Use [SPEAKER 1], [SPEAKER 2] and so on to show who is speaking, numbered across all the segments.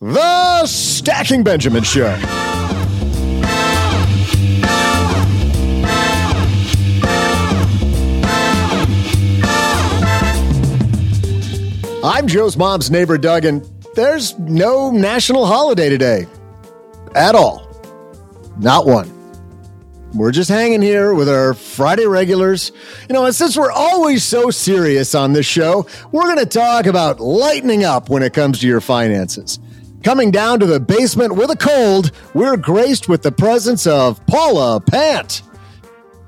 [SPEAKER 1] the Stacking Benjamins Show. I'm Joe's mom's neighbor, Doug, and there's no national holiday today. At all. Not one. We're just hanging here with our Friday regulars. You know, and since we're always so serious on this show, we're going to talk about lightening up when it comes to your finances. Coming down to the basement with a cold, we're graced with the presence of Paula Pant.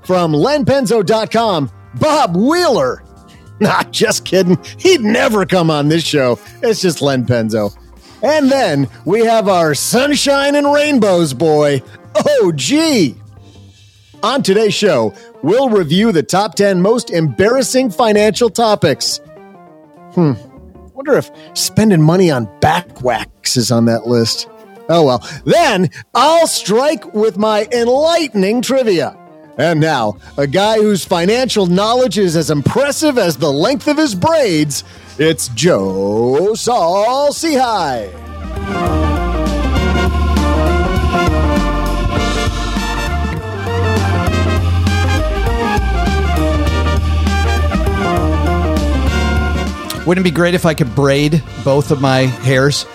[SPEAKER 1] From lenpenzo.com, Bob Wheeler. Not just kidding. He'd never come on this show. It's just Len Penzo. And then we have our sunshine and rainbows boy, OG. On today's show, we'll review the top 10 most embarrassing financial topics. Hmm. Wonder if spending money on back wax is on that list. Oh well. Then I'll strike with my enlightening trivia. And now, a guy whose financial knowledge is as impressive as the length of his braids, it's Joe Saul Sehy.
[SPEAKER 2] Wouldn't it be great if I could braid both of my hairs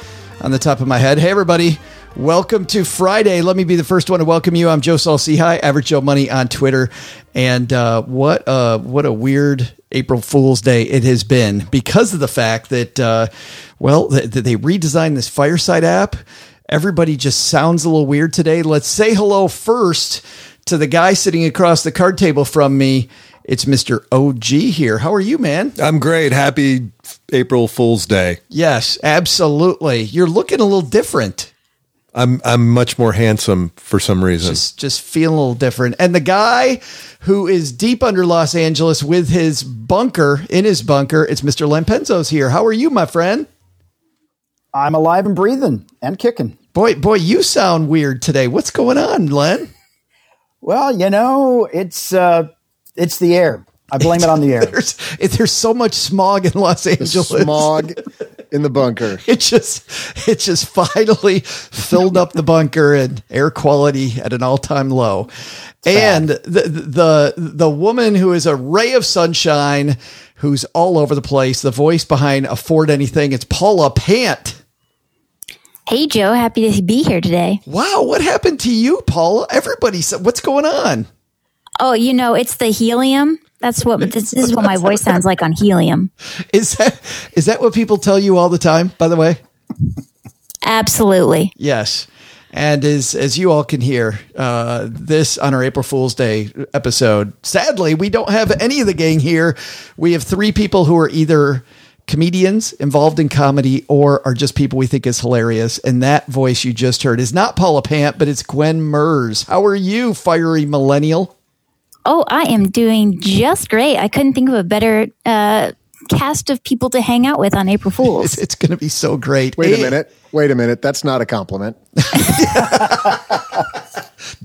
[SPEAKER 2] on the top of my head? Hey, everybody. Welcome to Friday. Let me be the first one to welcome you. I'm Joe Sehy, Average Joe Money on Twitter. And uh, what, a, what a weird April Fool's Day it has been because of the fact that, uh, well, that they redesigned this Fireside app. Everybody just sounds a little weird today. Let's say hello first to the guy sitting across the card table from me. It's Mr. OG here. How are you, man?
[SPEAKER 3] I'm great. Happy April Fool's Day.
[SPEAKER 2] Yes, absolutely. You're looking a little different.
[SPEAKER 3] I'm I'm much more handsome for some reason.
[SPEAKER 2] Just just feeling a little different. And the guy who is deep under Los Angeles with his bunker in his bunker, it's Mr. Len Penzo's here. How are you, my friend?
[SPEAKER 4] I'm alive and breathing and kicking.
[SPEAKER 2] Boy, boy, you sound weird today. What's going on, Len?
[SPEAKER 4] Well, you know, it's uh it's the air. I blame it on the air.
[SPEAKER 2] There's, there's so much smog in Los Angeles.
[SPEAKER 1] Smog in the bunker.
[SPEAKER 2] It just it just finally filled up the bunker and air quality at an all time low. And the, the the woman who is a ray of sunshine, who's all over the place, the voice behind Afford Anything, it's Paula Pant.
[SPEAKER 5] Hey Joe, happy to be here today.
[SPEAKER 2] Wow, what happened to you, Paula? Everybody said, what's going on?
[SPEAKER 5] Oh, you know, it's the helium. That's what this, this is what my voice sounds like on helium.
[SPEAKER 2] Is that is that what people tell you all the time? By the way,
[SPEAKER 5] Absolutely.
[SPEAKER 2] yes. And as as you all can hear, uh, this on our April Fool's Day episode. Sadly, we don't have any of the gang here. We have three people who are either comedians involved in comedy or are just people we think is hilarious. And that voice you just heard is not Paula Pant, but it's Gwen Merz. How are you, fiery millennial?
[SPEAKER 5] Oh, I am doing just great. I couldn't think of a better uh, cast of people to hang out with on April Fools.
[SPEAKER 2] It's, it's going to be so great.
[SPEAKER 1] Wait a minute. Wait a minute, that's not a compliment.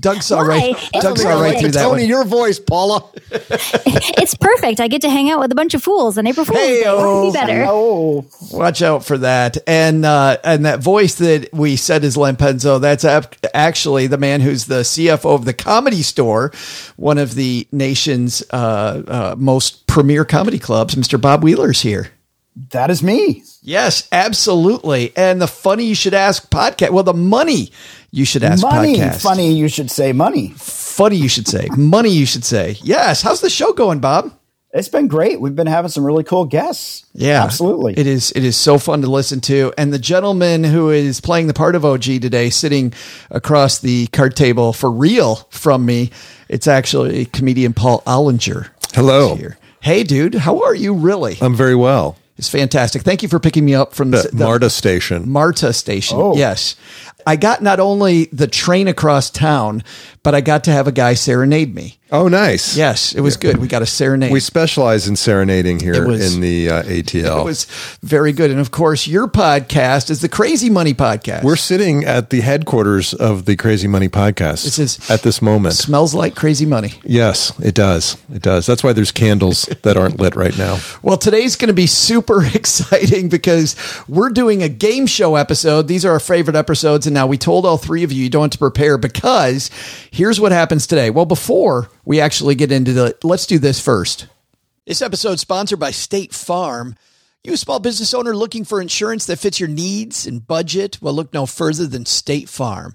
[SPEAKER 2] Doug saw
[SPEAKER 5] Why?
[SPEAKER 2] right.
[SPEAKER 5] It's
[SPEAKER 2] Doug saw right through that
[SPEAKER 1] Tony,
[SPEAKER 2] one.
[SPEAKER 1] your voice, Paula.
[SPEAKER 5] It's perfect. I get to hang out with a bunch of fools on April Fool's Day. What
[SPEAKER 2] Hey-o.
[SPEAKER 5] could be better?
[SPEAKER 4] Oh,
[SPEAKER 2] Watch out for that. And uh, and that voice that we said is Len Penzo, that's ap- actually the man who's the CFO of the Comedy Store, one of the nation's uh, uh, most premier comedy clubs. Mr. Bob Wheeler's here.
[SPEAKER 4] That is me.
[SPEAKER 2] Yes, absolutely. And the funny you should ask podcast. Well, the money you should ask
[SPEAKER 4] money.
[SPEAKER 2] podcast.
[SPEAKER 4] Funny, you should say money.
[SPEAKER 2] Funny you should say. money you should say. Yes. How's the show going, Bob?
[SPEAKER 4] It's been great. We've been having some really cool guests.
[SPEAKER 2] Yeah,
[SPEAKER 4] absolutely.
[SPEAKER 2] It is. It is so fun to listen to. And the gentleman who is playing the part of OG today, sitting across the card table for real from me, it's actually comedian Paul Ollinger.
[SPEAKER 3] Hello.
[SPEAKER 2] Here. Hey, dude, how are you? Really?
[SPEAKER 3] I'm very well.
[SPEAKER 2] It's fantastic. Thank you for picking me up from
[SPEAKER 3] The, Marta station.
[SPEAKER 2] Marta station.
[SPEAKER 4] Oh.
[SPEAKER 2] Yes. I got not only the train across town, but I got to have a guy serenade me.
[SPEAKER 3] oh, nice.
[SPEAKER 2] Yes, it was good. We got a serenade.
[SPEAKER 3] We specialize in serenading here
[SPEAKER 2] was-
[SPEAKER 3] in the uh, ATL.
[SPEAKER 2] it was very good. And of course, your podcast is the Crazy Money Podcast.
[SPEAKER 3] We're sitting at the headquarters of the Crazy Money podcast
[SPEAKER 2] This is-
[SPEAKER 3] at this moment.
[SPEAKER 2] smells like crazy money.
[SPEAKER 3] Yes, it does. It does. That's why there's candles that aren't lit right now.
[SPEAKER 2] Well, today's going to be super exciting because we're doing a game show episode. These are our favorite episodes. And now we told all three of you you don't have to prepare because here's what happens today. Well, before we actually get into the, let's do this first. This episode is sponsored by State Farm. You a small business owner looking for insurance that fits your needs and budget? Well, look no further than State Farm.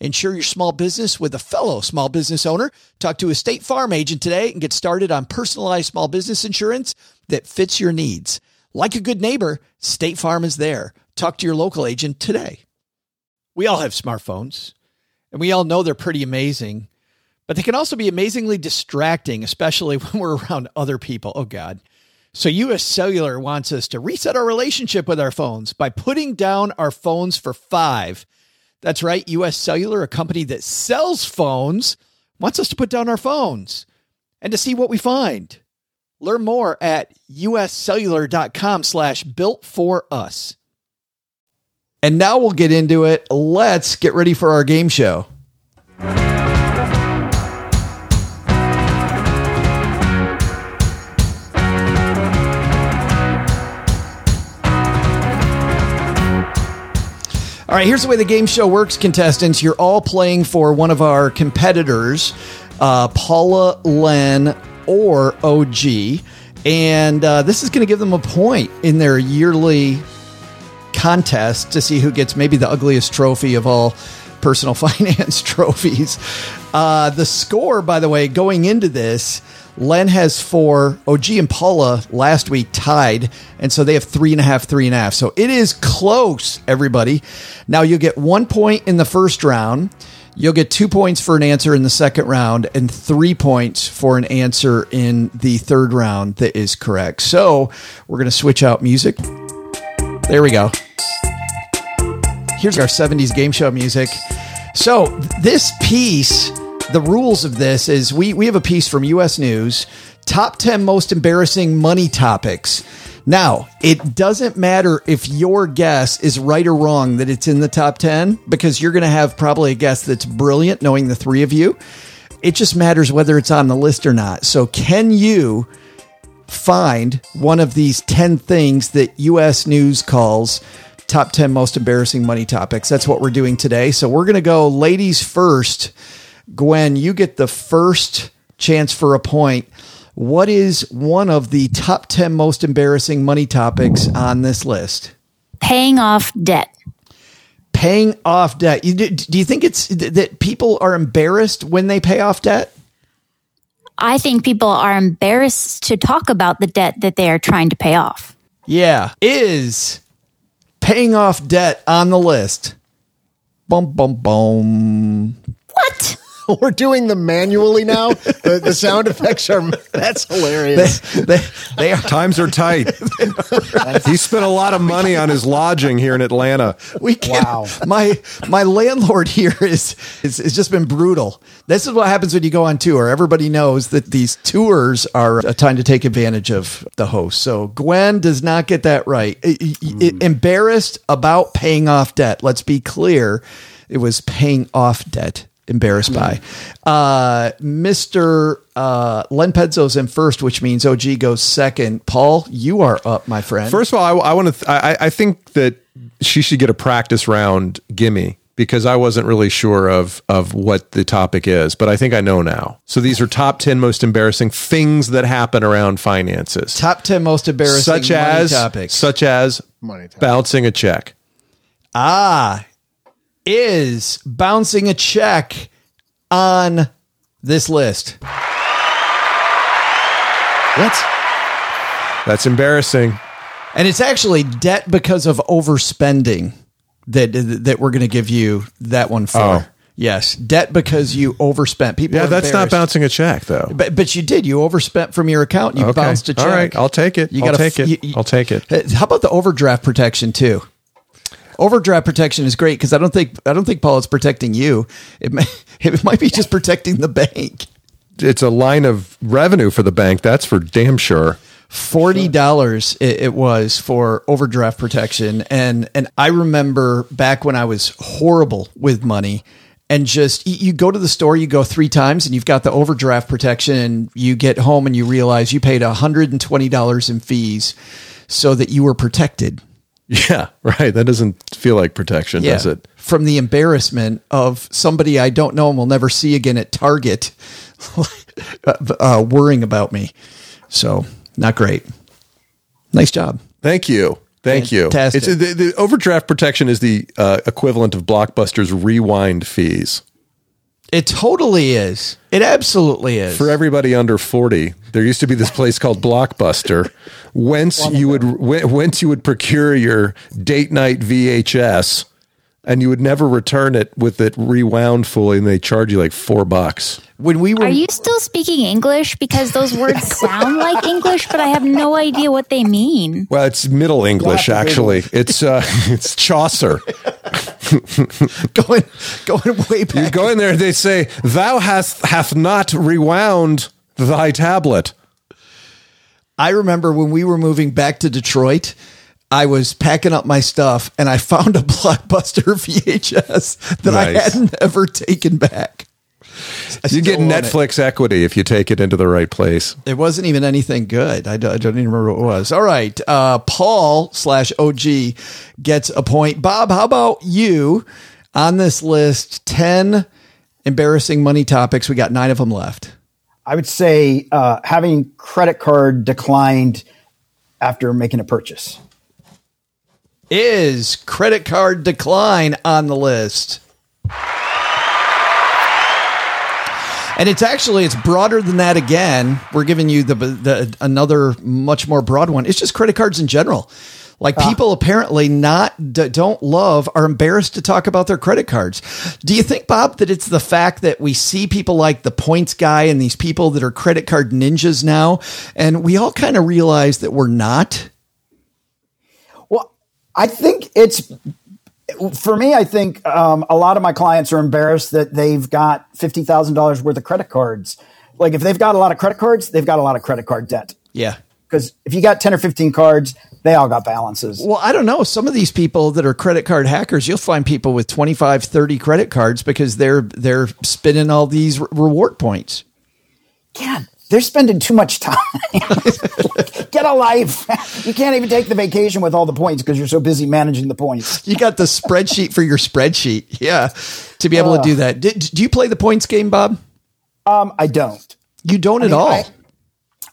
[SPEAKER 2] Insure your small business with a fellow small business owner. Talk to a State Farm agent today and get started on personalized small business insurance that fits your needs. Like a good neighbor, State Farm is there. Talk to your local agent today. We all have smartphones, and we all know they're pretty amazing, but they can also be amazingly distracting, especially when we're around other people. Oh, God. So, US Cellular wants us to reset our relationship with our phones by putting down our phones for five. That's right. US Cellular, a company that sells phones, wants us to put down our phones and to see what we find. Learn more at uscellular.com slash built for us. And now we'll get into it. Let's get ready for our game show. All right, here's the way the game show works, contestants. You're all playing for one of our competitors, uh, Paula, Len, or OG. And uh, this is going to give them a point in their yearly contest to see who gets maybe the ugliest trophy of all personal finance trophies. Uh, the score, by the way, going into this, Len has four. OG and Paula last week tied, and so they have three and a half, three and a half. So it is close, everybody. Now you'll get one point in the first round. You'll get two points for an answer in the second round, and three points for an answer in the third round that is correct. So we're going to switch out music. There we go. Here's our 70s game show music. So, this piece, the rules of this is we, we have a piece from US News top 10 most embarrassing money topics. Now, it doesn't matter if your guess is right or wrong that it's in the top 10 because you're going to have probably a guess that's brilliant knowing the three of you. It just matters whether it's on the list or not. So, can you find one of these 10 things that US News calls top 10 most embarrassing money topics. That's what we're doing today. So we're going to go ladies first. Gwen, you get the first chance for a point. What is one of the top 10 most embarrassing money topics on this list?
[SPEAKER 5] Paying off debt.
[SPEAKER 2] Paying off debt. You- Do do you think it's that people are embarrassed when they pay off debt?
[SPEAKER 5] I think people are embarrassed to talk about the debt that they are trying to pay off.
[SPEAKER 2] Yeah. Is paying off debt on the list? Bum, bum, bum.
[SPEAKER 5] What?
[SPEAKER 1] we're doing them manually now. The, the sound effects are that's hilarious.
[SPEAKER 2] they, they are
[SPEAKER 3] Times are tight. he spent a lot of money on his lodging here in Atlanta.
[SPEAKER 2] We can't.
[SPEAKER 4] Wow.
[SPEAKER 2] My my landlord here is is has just been brutal. This is what happens when you go on tour. Everybody knows that these tours are a time to take advantage of the host. So Gwen does not get that right. I- I- I- hmm. embarrassed about paying off debt. Let's be clear. It was paying off debt. Embarrassed by. Uh, Mr. Uh, Len Penzo's in first, which means OG goes second. Paul, you are up, my friend.
[SPEAKER 3] First of all, I, I want to. Th- I, I think that she should get a practice round. Gimme because I wasn't really sure of of what the topic is, but I think I know now. So these are top ten most embarrassing things that happen around finances,
[SPEAKER 2] top 10 most embarrassing
[SPEAKER 3] such
[SPEAKER 2] money
[SPEAKER 3] as
[SPEAKER 2] topics.
[SPEAKER 3] such as
[SPEAKER 1] Money topics.
[SPEAKER 3] bouncing a check.
[SPEAKER 2] Ah, is bouncing a check on this list.
[SPEAKER 1] What?
[SPEAKER 3] That's embarrassing.
[SPEAKER 2] And it's actually debt because of overspending that that we're going to give you that one for.
[SPEAKER 3] Oh.
[SPEAKER 2] Yes, debt because you overspent. People,
[SPEAKER 3] Yeah, that's not bouncing a check though.
[SPEAKER 2] But but you did. You overspent from your account. You
[SPEAKER 3] Okay.
[SPEAKER 2] bounced a check.
[SPEAKER 3] All right, I'll take it.
[SPEAKER 2] You
[SPEAKER 3] I'll
[SPEAKER 2] gotta
[SPEAKER 3] take it.
[SPEAKER 2] you- you-
[SPEAKER 3] I'll take it.
[SPEAKER 2] How about the overdraft protection too? Overdraft protection is great because I don't think I don't think Paul is protecting you. It may, it might be just protecting the bank.
[SPEAKER 3] It's a line of revenue for the bank. That's for damn sure.
[SPEAKER 2] forty dollars it, it was for overdraft protection and and i remember back when i was horrible with money and just you- you go to the store you go three times and you've got the overdraft protection and you get home and you realize you paid $120 in fees so that you were protected
[SPEAKER 3] Yeah, right. That doesn't feel like protection, does it?
[SPEAKER 2] from the embarrassment of somebody i don't know and will never see again at target uh, worrying about me so not great nice job
[SPEAKER 3] Thank you. Thank
[SPEAKER 2] Fantastic.
[SPEAKER 3] you. It's the, the overdraft protection is the uh, equivalent of Blockbuster's rewind fees.
[SPEAKER 2] It totally is. It absolutely is.
[SPEAKER 3] For everybody under 40, there used to be this place called Blockbuster, whence you would whence you would procure your date night VHS and you would never return it with it rewound fully and they charge you like 4 bucks.
[SPEAKER 2] when we were
[SPEAKER 5] Are you still speaking English? Because those words sound like English, but I have no idea what they mean.
[SPEAKER 3] Well, it's Middle English actually. It's uh it's Chaucer.
[SPEAKER 2] going going way back.
[SPEAKER 3] You go in there, they say, "Thou hast hath not rewound thy tablet."
[SPEAKER 2] I remember when we were moving back to Detroit, I was packing up my stuff and I found a Blockbuster VHS that I hadn't ever taken back. I
[SPEAKER 3] You get
[SPEAKER 2] still it.
[SPEAKER 3] Netflix equity if you take it into the right place.
[SPEAKER 2] It wasn't even anything good. I don't, I don't even remember what it was. All right. Uh, Paul slash OG gets a point. Bob, how about you on this list? 10 embarrassing money topics. We got nine of them left.
[SPEAKER 4] I would say uh, having credit card declined after making a purchase.
[SPEAKER 2] Is credit card decline on the list? And it's actually it's broader than that again. We're giving you the, the another much more broad one. It's just credit cards in general. Like ah. people apparently not d- don't love are embarrassed to talk about their credit cards. Do you think Bob that it's the fact that we see people like the points guy and these people that are credit card ninjas now and we all kind of realize that we're not?
[SPEAKER 4] Well, I think it's for me. I think um, a lot of my clients are embarrassed that they've got fifty thousand dollars worth of credit cards. Like if they've got a lot of credit cards, they've got a lot of credit card debt.
[SPEAKER 2] Yeah.
[SPEAKER 4] Because if you got ten or fifteen cards, they all got balances.
[SPEAKER 2] Well, I don't know. Some of these people that are credit card hackers, you'll find people with 25, 30 credit cards because they're they're spending all these re- reward points.
[SPEAKER 4] God, they're spending too much time. Get a life. You can't even take the vacation with all the points because you're so busy managing the points.
[SPEAKER 2] You got the spreadsheet for your spreadsheet. Yeah. To be able to do that. Did, do you play the points game, Bob?
[SPEAKER 4] Um, I don't.
[SPEAKER 2] You don't at
[SPEAKER 4] mean,
[SPEAKER 2] all.
[SPEAKER 4] I-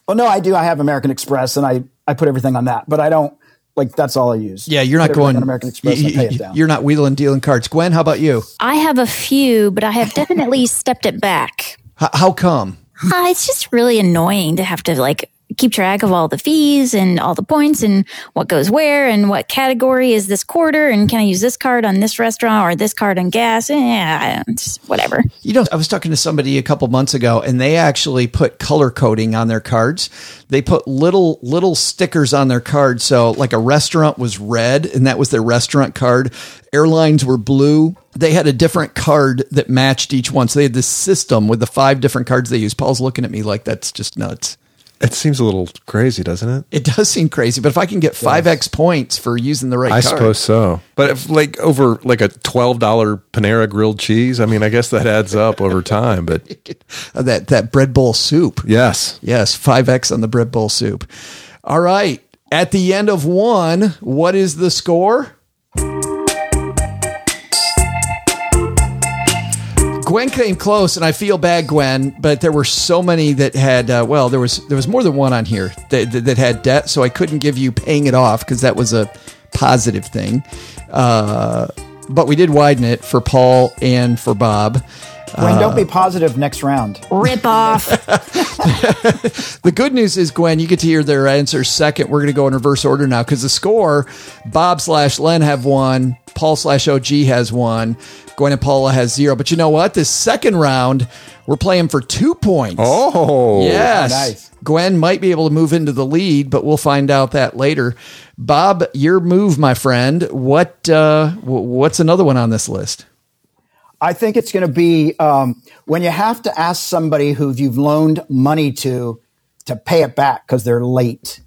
[SPEAKER 4] Well, no, I do. I have American Express, and I I put everything on that, but I don't like. That's all I use.
[SPEAKER 2] yeah, you're not going
[SPEAKER 4] American Express. and pay it down.
[SPEAKER 2] You're not wheeling dealing cards. Gwen, how about you?
[SPEAKER 5] I have a few, but I have definitely stepped it back.
[SPEAKER 2] H- how come?
[SPEAKER 5] Uh, it's just really annoying to have to like keep track of all the fees and all the points and what goes where and what category is this quarter and can I use this card on this restaurant or this card on gas? Yeah, whatever.
[SPEAKER 2] You know, I was talking to somebody a couple months ago and they actually put color coding on their cards. They put little little stickers on their cards. So like a restaurant was red and that was their restaurant card. Airlines were blue. They had a different card that matched each one. So they had this system with the five different cards they used. Paul's looking at me like that's just nuts.
[SPEAKER 3] It seems a little crazy, doesn't it?
[SPEAKER 2] It does seem crazy, but if I can get five X points for using the right,
[SPEAKER 3] I
[SPEAKER 2] card,
[SPEAKER 3] suppose so. But if like over like a twelve dollar Panera grilled cheese, I mean, I guess that adds up over time. But
[SPEAKER 2] uh, that that bread bowl soup,
[SPEAKER 3] yes,
[SPEAKER 2] yes, five X on the bread bowl soup. All right, at the end of one, what is the score? Gwen came close, and I feel bad, Gwen. But there were so many that had. Uh, well, there was there was more than one on here that, that, that had debt, so I couldn't give you paying it off because that was a positive thing. Uh, but we did widen it for Paul and for Bob.
[SPEAKER 4] Gwen, don't be positive next round.
[SPEAKER 5] Rip off.
[SPEAKER 2] the good news is, Gwen, you get to hear their answers second. We're going to go in reverse order now because the score Bob slash Len have one, Paul slash OG has one, Gwen and Paula has zero. But you know what? This second round, we're playing for two points.
[SPEAKER 3] Oh,
[SPEAKER 2] yes.
[SPEAKER 4] Nice.
[SPEAKER 2] Gwen might be able to move into the lead, but we'll find out that later. Bob, your move, my friend. What uh, what's another one on this list?
[SPEAKER 4] I think it's going to be um, when you have to ask somebody who you've loaned money to to pay it back because they're late.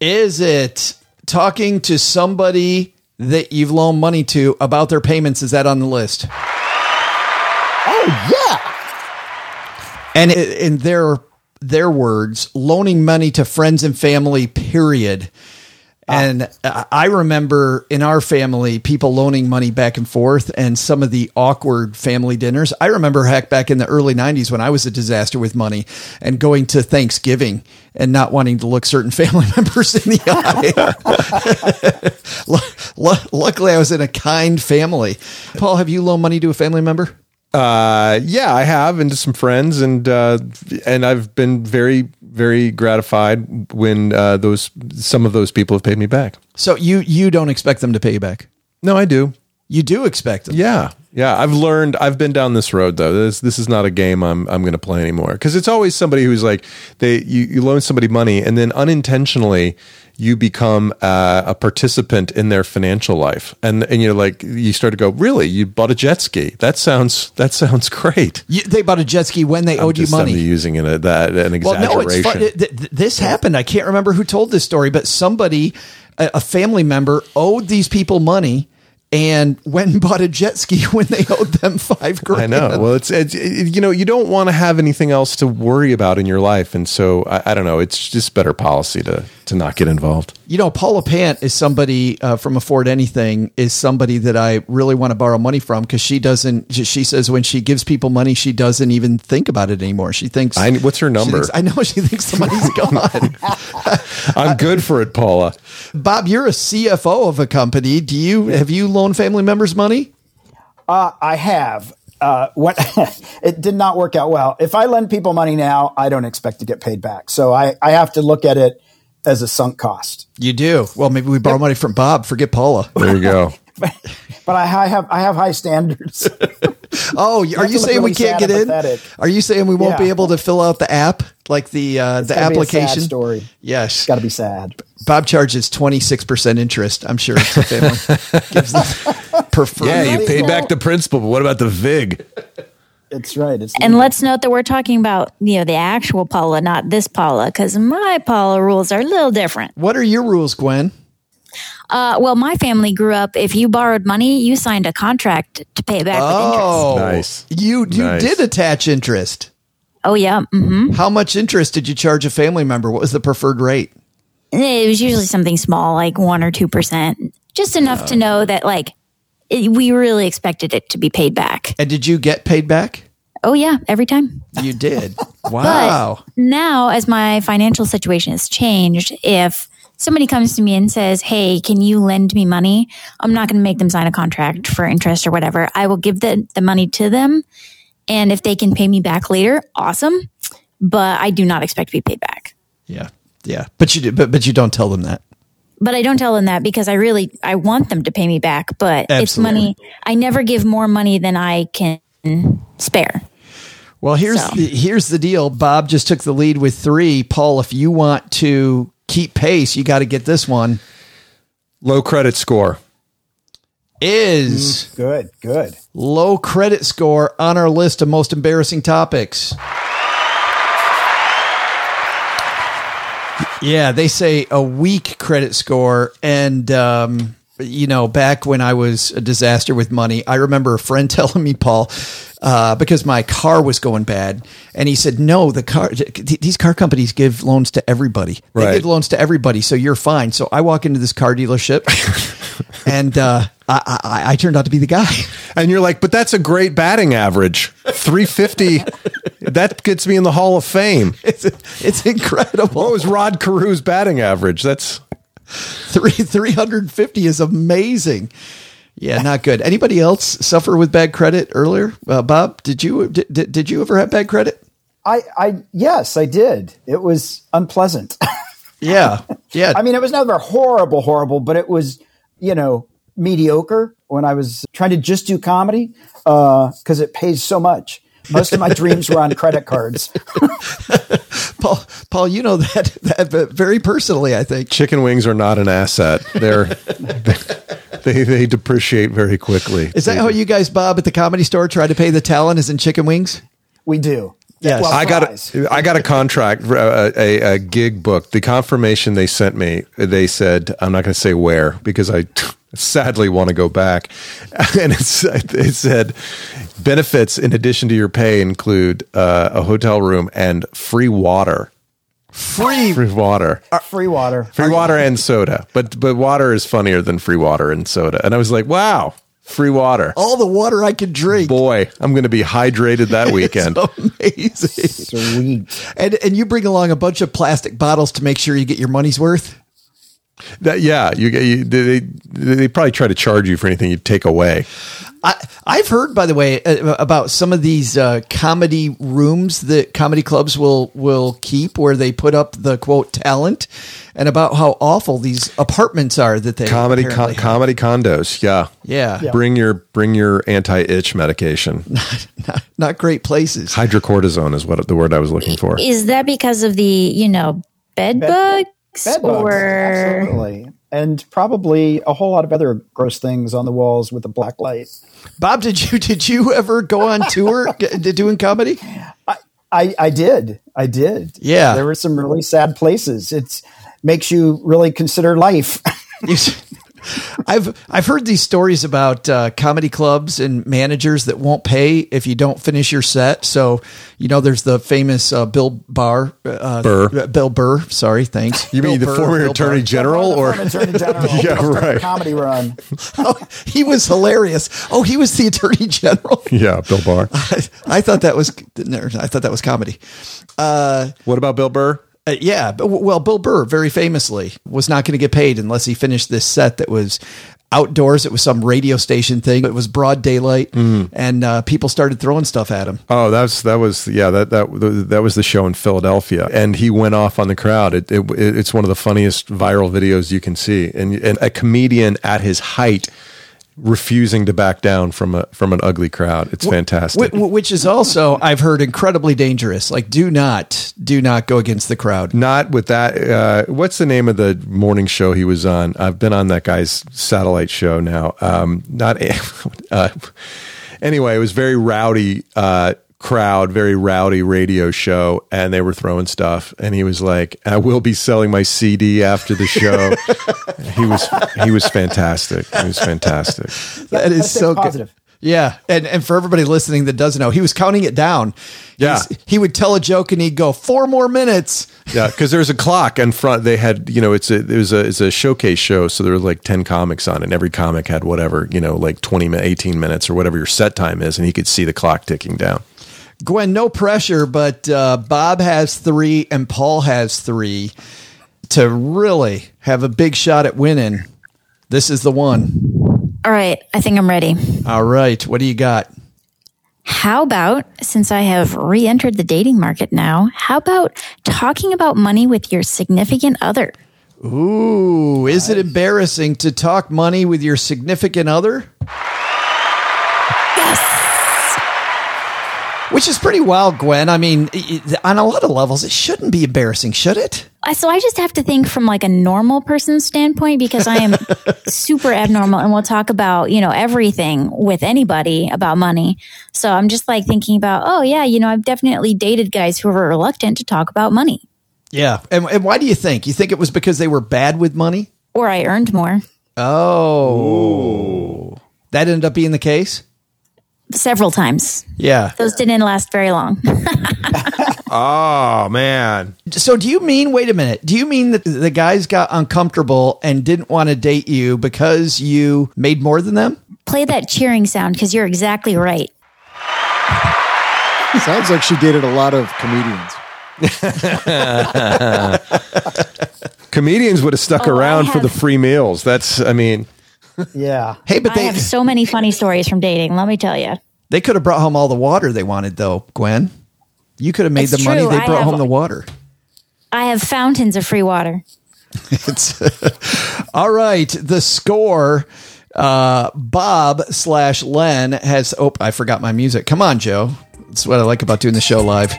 [SPEAKER 2] Is it talking to somebody that you've loaned money to about their payments? Is that on the list?
[SPEAKER 4] Oh yeah.
[SPEAKER 2] And in their their words, loaning money to friends and family. Period. Ah. And uh, I remember in our family, people loaning money back and forth and some of the awkward family dinners. I remember heck back in the early 90s when I was a disaster with money and going to Thanksgiving and not wanting to look certain family members in the eye. Luckily, I was in a kind family. Paul, have you loaned money to a family member?
[SPEAKER 3] Uh, yeah, I have, and to some friends, and uh, and I've been very, very gratified when uh, those some of those people have paid me back.
[SPEAKER 2] So you you don't expect them to pay you back?
[SPEAKER 3] No, I do.
[SPEAKER 2] You do expect them?
[SPEAKER 3] Yeah, yeah. I've learned. I've been down this road though. This this is not a game I'm I'm going to play anymore because it's always somebody who's like they you you loan somebody money and then unintentionally you become uh, a participant in their financial life and and you're like you start to go really you bought a jet ski that sounds that sounds great
[SPEAKER 2] you, they bought a jet ski when they
[SPEAKER 3] I'm
[SPEAKER 2] owed you money
[SPEAKER 3] I'm using it uh, that an exaggeration
[SPEAKER 2] well, no, it's fun. Th- th- this happened I can't remember who told this story but somebody a, a family member owed these people money and went and bought a jet ski when they owed them five grand.
[SPEAKER 3] I know. Well, it's, it's it, you know you don't want to have anything else to worry about in your life, and so I, I, don't know. It's just better policy to to not get involved.
[SPEAKER 2] You know, Paula Pant is somebody uh, from Afford Anything is somebody that I really want to borrow money from because she doesn't. She says when she gives people money, she doesn't even think about it anymore. She thinks.
[SPEAKER 3] I, what's her number?
[SPEAKER 2] Thinks, I know she thinks the money's
[SPEAKER 3] gone. I'm good for it, Paula.
[SPEAKER 2] Bob, you're a CFO of a company. Do you have you loaned family members money?
[SPEAKER 4] Uh, I have. Uh, what it did not work out well. If I lend people money now, I don't expect to get paid back. So I, I have to look at it as a sunk cost.
[SPEAKER 2] You do. Well, maybe we borrow yep. money from Bob. Forget Paula.
[SPEAKER 3] There you go.
[SPEAKER 4] but, but I, I, have I have high standards.
[SPEAKER 2] oh, are you saying really we can't get in? Pathetic. Are you saying we won't yeah. be able to fill out the app like the uh, the application
[SPEAKER 4] story?
[SPEAKER 2] Yes,
[SPEAKER 4] got to be sad.
[SPEAKER 2] Bob charges twenty six percent interest. I'm sure it's a family gives them.
[SPEAKER 3] Yeah, you paid back the principal, but what about the vig?
[SPEAKER 4] It's right. It's
[SPEAKER 5] and let's note that we're talking about you know the actual Paula, not this Paula, because my Paula rules are a little different.
[SPEAKER 2] What are your rules, Gwen?
[SPEAKER 5] Uh, well, my family grew up. If you borrowed money, you signed a contract to pay it back
[SPEAKER 2] oh,
[SPEAKER 5] with
[SPEAKER 3] interest.
[SPEAKER 2] Nice. You you nice. did attach interest.
[SPEAKER 5] Oh yeah. Mm-hmm.
[SPEAKER 2] How much interest did you charge a family member? What was the preferred rate?
[SPEAKER 5] It was usually something small, like one or two percent, just enough to know that like it, we really expected it to be paid back.
[SPEAKER 2] And did you get paid back?
[SPEAKER 5] Oh yeah, every time.
[SPEAKER 2] You did. Wow.
[SPEAKER 5] But now, as my financial situation has changed, if somebody comes to me and says, Hey, can you lend me money? I'm not going to make them sign a contract for interest or whatever. I will give the, the money to them. And if they can pay me back later, awesome. But I do not expect to be paid back.
[SPEAKER 2] Yeah. Yeah, but you do, but but you don't tell them that.
[SPEAKER 5] But I don't tell them that because I really I want them to pay me back. But it's money. I never give more money than I can spare.
[SPEAKER 2] Well, here's
[SPEAKER 5] So.
[SPEAKER 2] the, here's the deal. Bob just took the lead with three. Paul, if you want to keep pace, you got to get this one.
[SPEAKER 3] Low credit score.
[SPEAKER 2] Is mm,
[SPEAKER 4] Good, good.
[SPEAKER 2] low credit score on our list of most embarrassing topics? Yeah, they say a weak credit score. And, um, you know, back when I was a disaster with money, I remember a friend telling me, Paul, uh, because my car was going bad. And he said, no, the car, th- these car companies give loans to everybody. They
[SPEAKER 3] Right.
[SPEAKER 2] give loans to everybody. So you're fine. So I walk into this car dealership and, uh, I, I, I turned out to be the guy.
[SPEAKER 3] And you're like, but that's a great batting average. 350. that gets me in the Hall of Fame.
[SPEAKER 2] It's, it's incredible.
[SPEAKER 3] What was Rod Carew's batting average? That's
[SPEAKER 2] Three three hundred fifty is amazing. Yeah, not good. Anybody else suffer with bad credit earlier? Uh, Bob, did you did, did did you ever have bad credit?
[SPEAKER 4] I, I, yes, I did. It was unpleasant.
[SPEAKER 2] Yeah, yeah.
[SPEAKER 4] I mean, it was never horrible, horrible, but it was, you know, mediocre when I was trying to just do comedy because it pays so much. Most of my dreams were on credit cards.
[SPEAKER 2] Paul, Paul, you know that that very personally. I think.
[SPEAKER 3] chicken wings are not an asset. They're they they depreciate very quickly.
[SPEAKER 2] Is that how you guys, Bob, at the comedy store try to pay the talent? Is in chicken wings?
[SPEAKER 4] We do.
[SPEAKER 2] Yes.
[SPEAKER 4] Well,
[SPEAKER 3] I got
[SPEAKER 4] fries.
[SPEAKER 3] a, I got a contract, uh, a, a gig book. The confirmation they sent me, they said, I'm not going to say where because I sadly want to go back. And it's, it said, benefits in addition to your pay include uh, a hotel room and free water.
[SPEAKER 2] Free.
[SPEAKER 3] Free water.
[SPEAKER 4] free water.
[SPEAKER 3] Free water and soda. But, but water is funnier than free water and soda. And I was like, wow, free water.
[SPEAKER 2] All the water I could drink.
[SPEAKER 3] Boy, I'm going to be hydrated that weekend.
[SPEAKER 2] Amazing.
[SPEAKER 4] Sweet.
[SPEAKER 2] And and you bring along a bunch of plastic bottles to make sure you get your money's worth.
[SPEAKER 3] That yeah, you, you they they probably try to charge you for anything you take away.
[SPEAKER 2] I, I've heard, by the way, uh, about some of these uh, comedy rooms that comedy clubs will will keep, where they put up the quote talent, and about how awful these apartments are that they
[SPEAKER 3] Comedy con-
[SPEAKER 2] have.
[SPEAKER 3] comedy condos, yeah.
[SPEAKER 2] Yeah,
[SPEAKER 3] Bring your bring your anti itch medication.
[SPEAKER 2] not, not great places.
[SPEAKER 3] Hydrocortisone is what the word I was looking for.
[SPEAKER 5] Is that because of the you know bed, bugs
[SPEAKER 4] Bed bugs.
[SPEAKER 5] or
[SPEAKER 4] Absolutely. And probably a whole lot of other gross things on the walls with a black light.
[SPEAKER 2] Bob, did you did you ever go on tour g- doing comedy?
[SPEAKER 4] I, I did. I did.
[SPEAKER 2] Yeah.
[SPEAKER 4] There were some really sad places. It makes you really consider life.
[SPEAKER 2] You s- I've I've heard these stories about uh, comedy clubs and managers that won't pay if you don't finish your set. So you know, there's the famous uh, Bill Barr, uh,
[SPEAKER 3] Burr.
[SPEAKER 2] uh, Bill Burr. Sorry, thanks.
[SPEAKER 3] You mean the
[SPEAKER 2] Burr,
[SPEAKER 3] former
[SPEAKER 2] Bill
[SPEAKER 3] attorney
[SPEAKER 2] Burr.
[SPEAKER 3] general or
[SPEAKER 4] Former Attorney General.
[SPEAKER 3] Yeah, right.
[SPEAKER 4] Comedy run.
[SPEAKER 2] Oh, he was hilarious. Oh, he was the attorney general.
[SPEAKER 3] Yeah, Bill Barr.
[SPEAKER 2] I, I thought that was I thought that was comedy.
[SPEAKER 3] What about Bill Burr?
[SPEAKER 2] Uh, yeah, but well, Bill Burr very famously was not going to get paid unless he finished this set that was outdoors. It was some radio station thing. It was broad daylight, and uh, people started throwing stuff at him.
[SPEAKER 3] Oh, that's that was yeah that that that was the show in Philadelphia, and he went off on the crowd. It, it it's one of the funniest viral videos you can see, and and a comedian at his height refusing to back down from a from an ugly crowd. It's fantastic.
[SPEAKER 2] Wh- wh- Which is also, I've heard, incredibly dangerous. Like, do not, do not go against the crowd.
[SPEAKER 3] Not with that. Uh, what's the name of the morning show he was on? I've been on that guy's satellite show now. Um, not uh, anyway. It was very rowdy uh, crowd, very rowdy radio show, and they were throwing stuff. And he was like, "I will be selling my CD after the show." he was he was fantastic. He was fantastic.
[SPEAKER 2] That is
[SPEAKER 4] that's
[SPEAKER 2] so
[SPEAKER 4] positive.
[SPEAKER 2] good. Yeah, and and for everybody listening that doesn't know, he was counting it down.
[SPEAKER 3] Yeah.
[SPEAKER 2] He's- he would tell a joke and he'd go four more minutes.
[SPEAKER 3] Yeah, because there's a clock in front. They had, you know, it's a it was a it's a showcase show, so there were like ten comics on, it, and every comic had whatever, you know, like 20, 18 minutes or whatever your set time is, and he could see the clock ticking down.
[SPEAKER 2] Gwen, no pressure, but uh, Bob has three and Paul has three to really have a big shot at winning. This is the one.
[SPEAKER 5] all right. I think I'm ready.
[SPEAKER 2] All right, what do you got?
[SPEAKER 5] How about, since I have re entered the dating market now, how about talking about money with your significant other?
[SPEAKER 2] Ooh, is it embarrassing to talk money with your significant other? Which is pretty wild, Gwen. I mean, on a lot of levels, it shouldn't be embarrassing, should it?
[SPEAKER 5] So I just have to think from like a normal person's standpoint because I am super abnormal and we'll talk about, you know, everything with anybody about money. So I'm just like thinking about, oh yeah, you know, I've definitely dated guys who were reluctant to talk about money
[SPEAKER 2] Yeah. And, and why do you think? You think it was because they were bad with money?
[SPEAKER 5] or I earned more
[SPEAKER 2] Oh. That ended up being the case?
[SPEAKER 5] Several times.
[SPEAKER 2] Yeah.
[SPEAKER 5] Those didn't last very long.
[SPEAKER 3] Oh man.
[SPEAKER 2] So do you mean, wait a minute, do you mean that the guys got uncomfortable and didn't want to date you because you made more than them?
[SPEAKER 5] Play that cheering sound because you're exactly right.
[SPEAKER 1] Sounds like she dated a lot of comedians.
[SPEAKER 3] Comedians would have stuck
[SPEAKER 5] Oh, I
[SPEAKER 3] around for the free meals. That's I mean,
[SPEAKER 4] Yeah.
[SPEAKER 2] Hey, but
[SPEAKER 5] I
[SPEAKER 2] they
[SPEAKER 5] have so many funny stories from dating, let me tell you.
[SPEAKER 2] they could have brought home all the water they wanted though, Gwen. You could have made
[SPEAKER 5] It's
[SPEAKER 2] the money, they brought
[SPEAKER 5] have-
[SPEAKER 2] home the water.
[SPEAKER 5] I have fountains of free water.
[SPEAKER 2] It's all right. The score. Uh, Bob slash Len has. Oh, I forgot my music. Come on, Joe. That's what I like about doing the show live.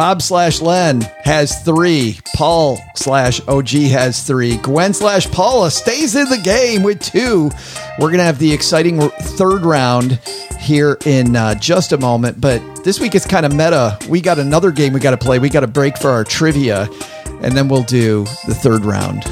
[SPEAKER 2] Bob slash Len has three. Paul slash OG has three. Gwen slash Paula stays in the game with two. We're going to have the exciting third round here in uh, just a moment. But this week it's kind of meta. We got another game we got to play. We got to break for our trivia, and then we'll do the third round.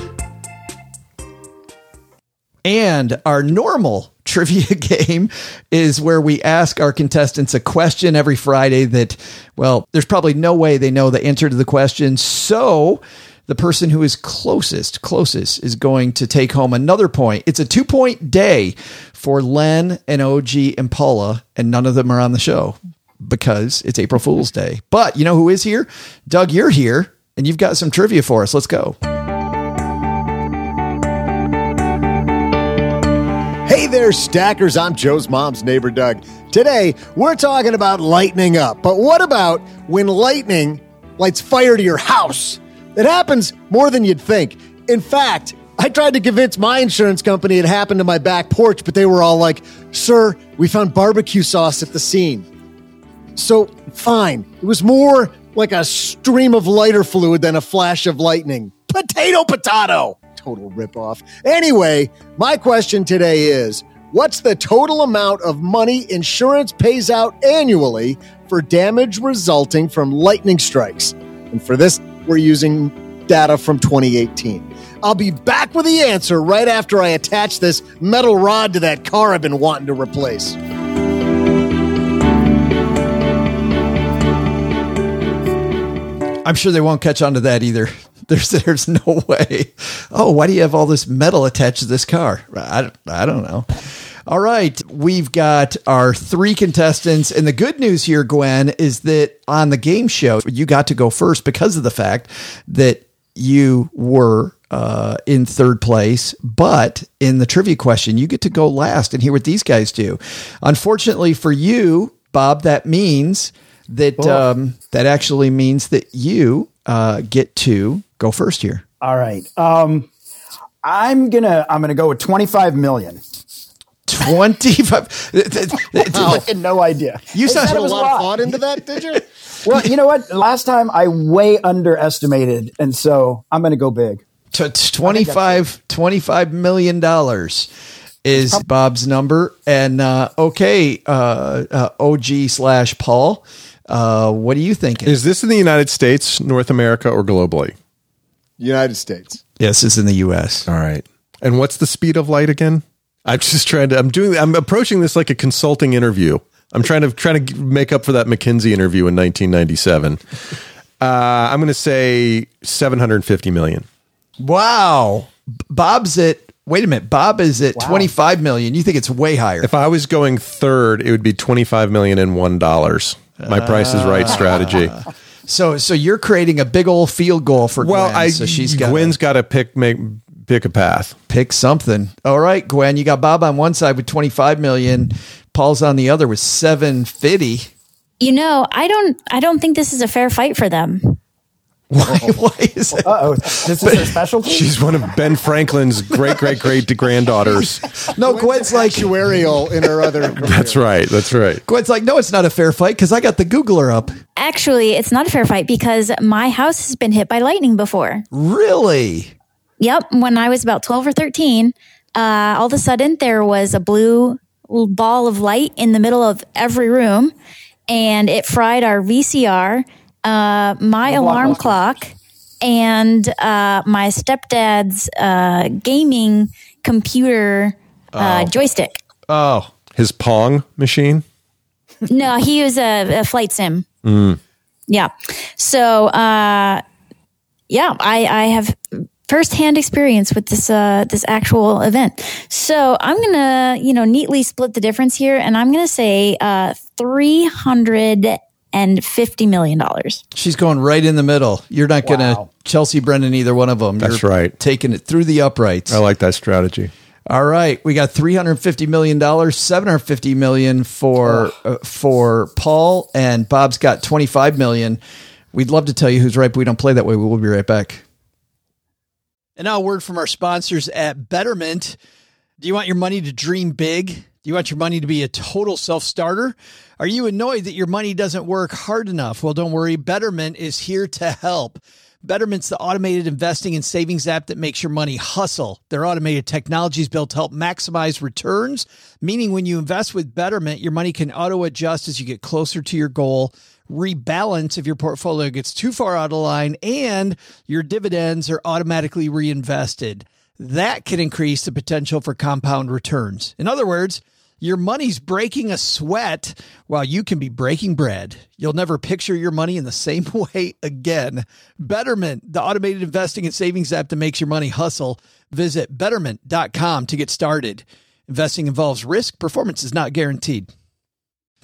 [SPEAKER 2] And our normal trivia game is where we ask our contestants a question every Friday that, well, there's probably no way they know the answer to the question. So the person who is closest, closest is going to take home another point. It's a two point day for Len and OG and Paula, and none of them are on the show because it's April Fool's Day. But you know who is here? Doug, you're here, and you've got some trivia for us. Let's go.
[SPEAKER 1] There, stackers. I'm Joe's mom's neighbor, Doug. Today, we're talking about lightning up. But what about when lightning lights fire to your house? It happens more than you'd think. In fact, I tried to convince my insurance company it happened to my back porch, but they were all like, Sir, we found barbecue sauce at the scene. So, fine. It was more like a stream of lighter fluid than a flash of lightning. Potato, potato. Total ripoff. Anyway, my question today is what's the total amount of money insurance pays out annually for damage resulting from lightning strikes? And for this, we're using data from 2018. I'll be back with the answer right after I attach this metal rod to that car I've been wanting to replace.
[SPEAKER 2] I'm sure they won't catch on to that either. There's there's no way. Oh, why do you have all this metal attached to this car? I, I don't know. All right, we've got our three contestants, and the good news here, Gwen, is that on the game show you got to go first because of the fact that you were uh, in third place, but in the trivia question you get to go last and hear what these guys do. Unfortunately for you, Bob, that means that um, that actually means that you uh, get to go first here.
[SPEAKER 4] All right. Um, I'm gonna I'm gonna go with 25 million.
[SPEAKER 2] 25
[SPEAKER 4] Fucking no idea.
[SPEAKER 2] You
[SPEAKER 4] They
[SPEAKER 1] Put a
[SPEAKER 4] was
[SPEAKER 1] lot of thought into that, did you?
[SPEAKER 4] Well, you know what? Last time I way underestimated, and so I'm going to go big.
[SPEAKER 2] to 25 25 million dollars is Bob's number and uh, okay uh, uh, OG slash Paul uh, what are you thinking
[SPEAKER 3] is this in the United States, North America, or globally?
[SPEAKER 1] United States.
[SPEAKER 2] yes it's in the US
[SPEAKER 3] All right. And what's the speed of light again? I'm just trying to. I'm doing. I'm approaching this like a consulting interview. I'm trying to trying to make up for that McKinsey interview in 1997. Uh, I'm going to say 750 million.
[SPEAKER 2] wow Bob's at wait a minute Bob is at 25 million you think it's way higher
[SPEAKER 3] If I was going third, it would be 25 million and one dollars. My Price is Right strategy.
[SPEAKER 2] so so you're creating a big old field goal for
[SPEAKER 3] Well,
[SPEAKER 2] Gwen,
[SPEAKER 3] I
[SPEAKER 2] so she's got
[SPEAKER 3] Gwen's got to pick make pick a path.
[SPEAKER 2] pick something all right Gwen you got Bob on one side with 25 million Paul's on the other with 750.
[SPEAKER 5] You know, I don't I don't think this is a fair fight for them.
[SPEAKER 2] Why, why is that?
[SPEAKER 4] Uh oh, this is her specialty.
[SPEAKER 3] She's one of Ben Franklin's great great great granddaughters.
[SPEAKER 2] No, Gwen's like,
[SPEAKER 1] actuarial in her other. Career.
[SPEAKER 3] That's right. That's right.
[SPEAKER 2] Gwen's like, no, it's not a fair fight because I got the Googler up.
[SPEAKER 5] Actually, it's not a fair fight because my house has been hit by lightning before.
[SPEAKER 2] Really?
[SPEAKER 5] Yep, when I was about 12 or 13, uh, all of a sudden there was a blue ball of light in the middle of every room and it fried our VCR, uh, my alarm clock, and uh, my stepdad's uh, gaming computer uh, joystick.
[SPEAKER 2] Oh,
[SPEAKER 3] His Pong machine.
[SPEAKER 5] No, he was a, a flight sim. Yeah. So, uh, yeah, I, I have firsthand experience with this uh, this actual event. So I'm gonna, you know, neatly split the difference here, and I'm gonna say uh, three hundred and fifty million dollars.
[SPEAKER 2] she's going right in the middle. You're not going to Chelsea Brennan either one of them.
[SPEAKER 3] That's
[SPEAKER 2] You're
[SPEAKER 3] right.
[SPEAKER 2] Taking it through the uprights.
[SPEAKER 3] I like that strategy.
[SPEAKER 2] All right, we got three hundred fifty million dollars, seven hundred fifty million for uh, for Paul, and Bob's got twenty five million. We'd love to tell you who's right, but we don't play that way. We will be right back. And now a word from our sponsors at Betterment. Do you want your money to dream big? You want your money to be a total self starter? Are you annoyed that your money doesn't work hard enough? Well, don't worry. Betterment is here to help. Betterment's the automated investing and savings app that makes your money hustle. Their automated technology is built to help maximize returns, meaning when you invest with Betterment, your money can auto adjust as you get closer to your goal, rebalance if your portfolio gets too far out of line, and your dividends are automatically reinvested. That can increase the potential for compound returns. In other words, your money's breaking a sweat while you can be breaking bread. You'll never picture your money in the same way again. Betterment, the automated investing and savings app that makes your money hustle. Visit betterment.com to get started. Investing involves risk, performance is not guaranteed.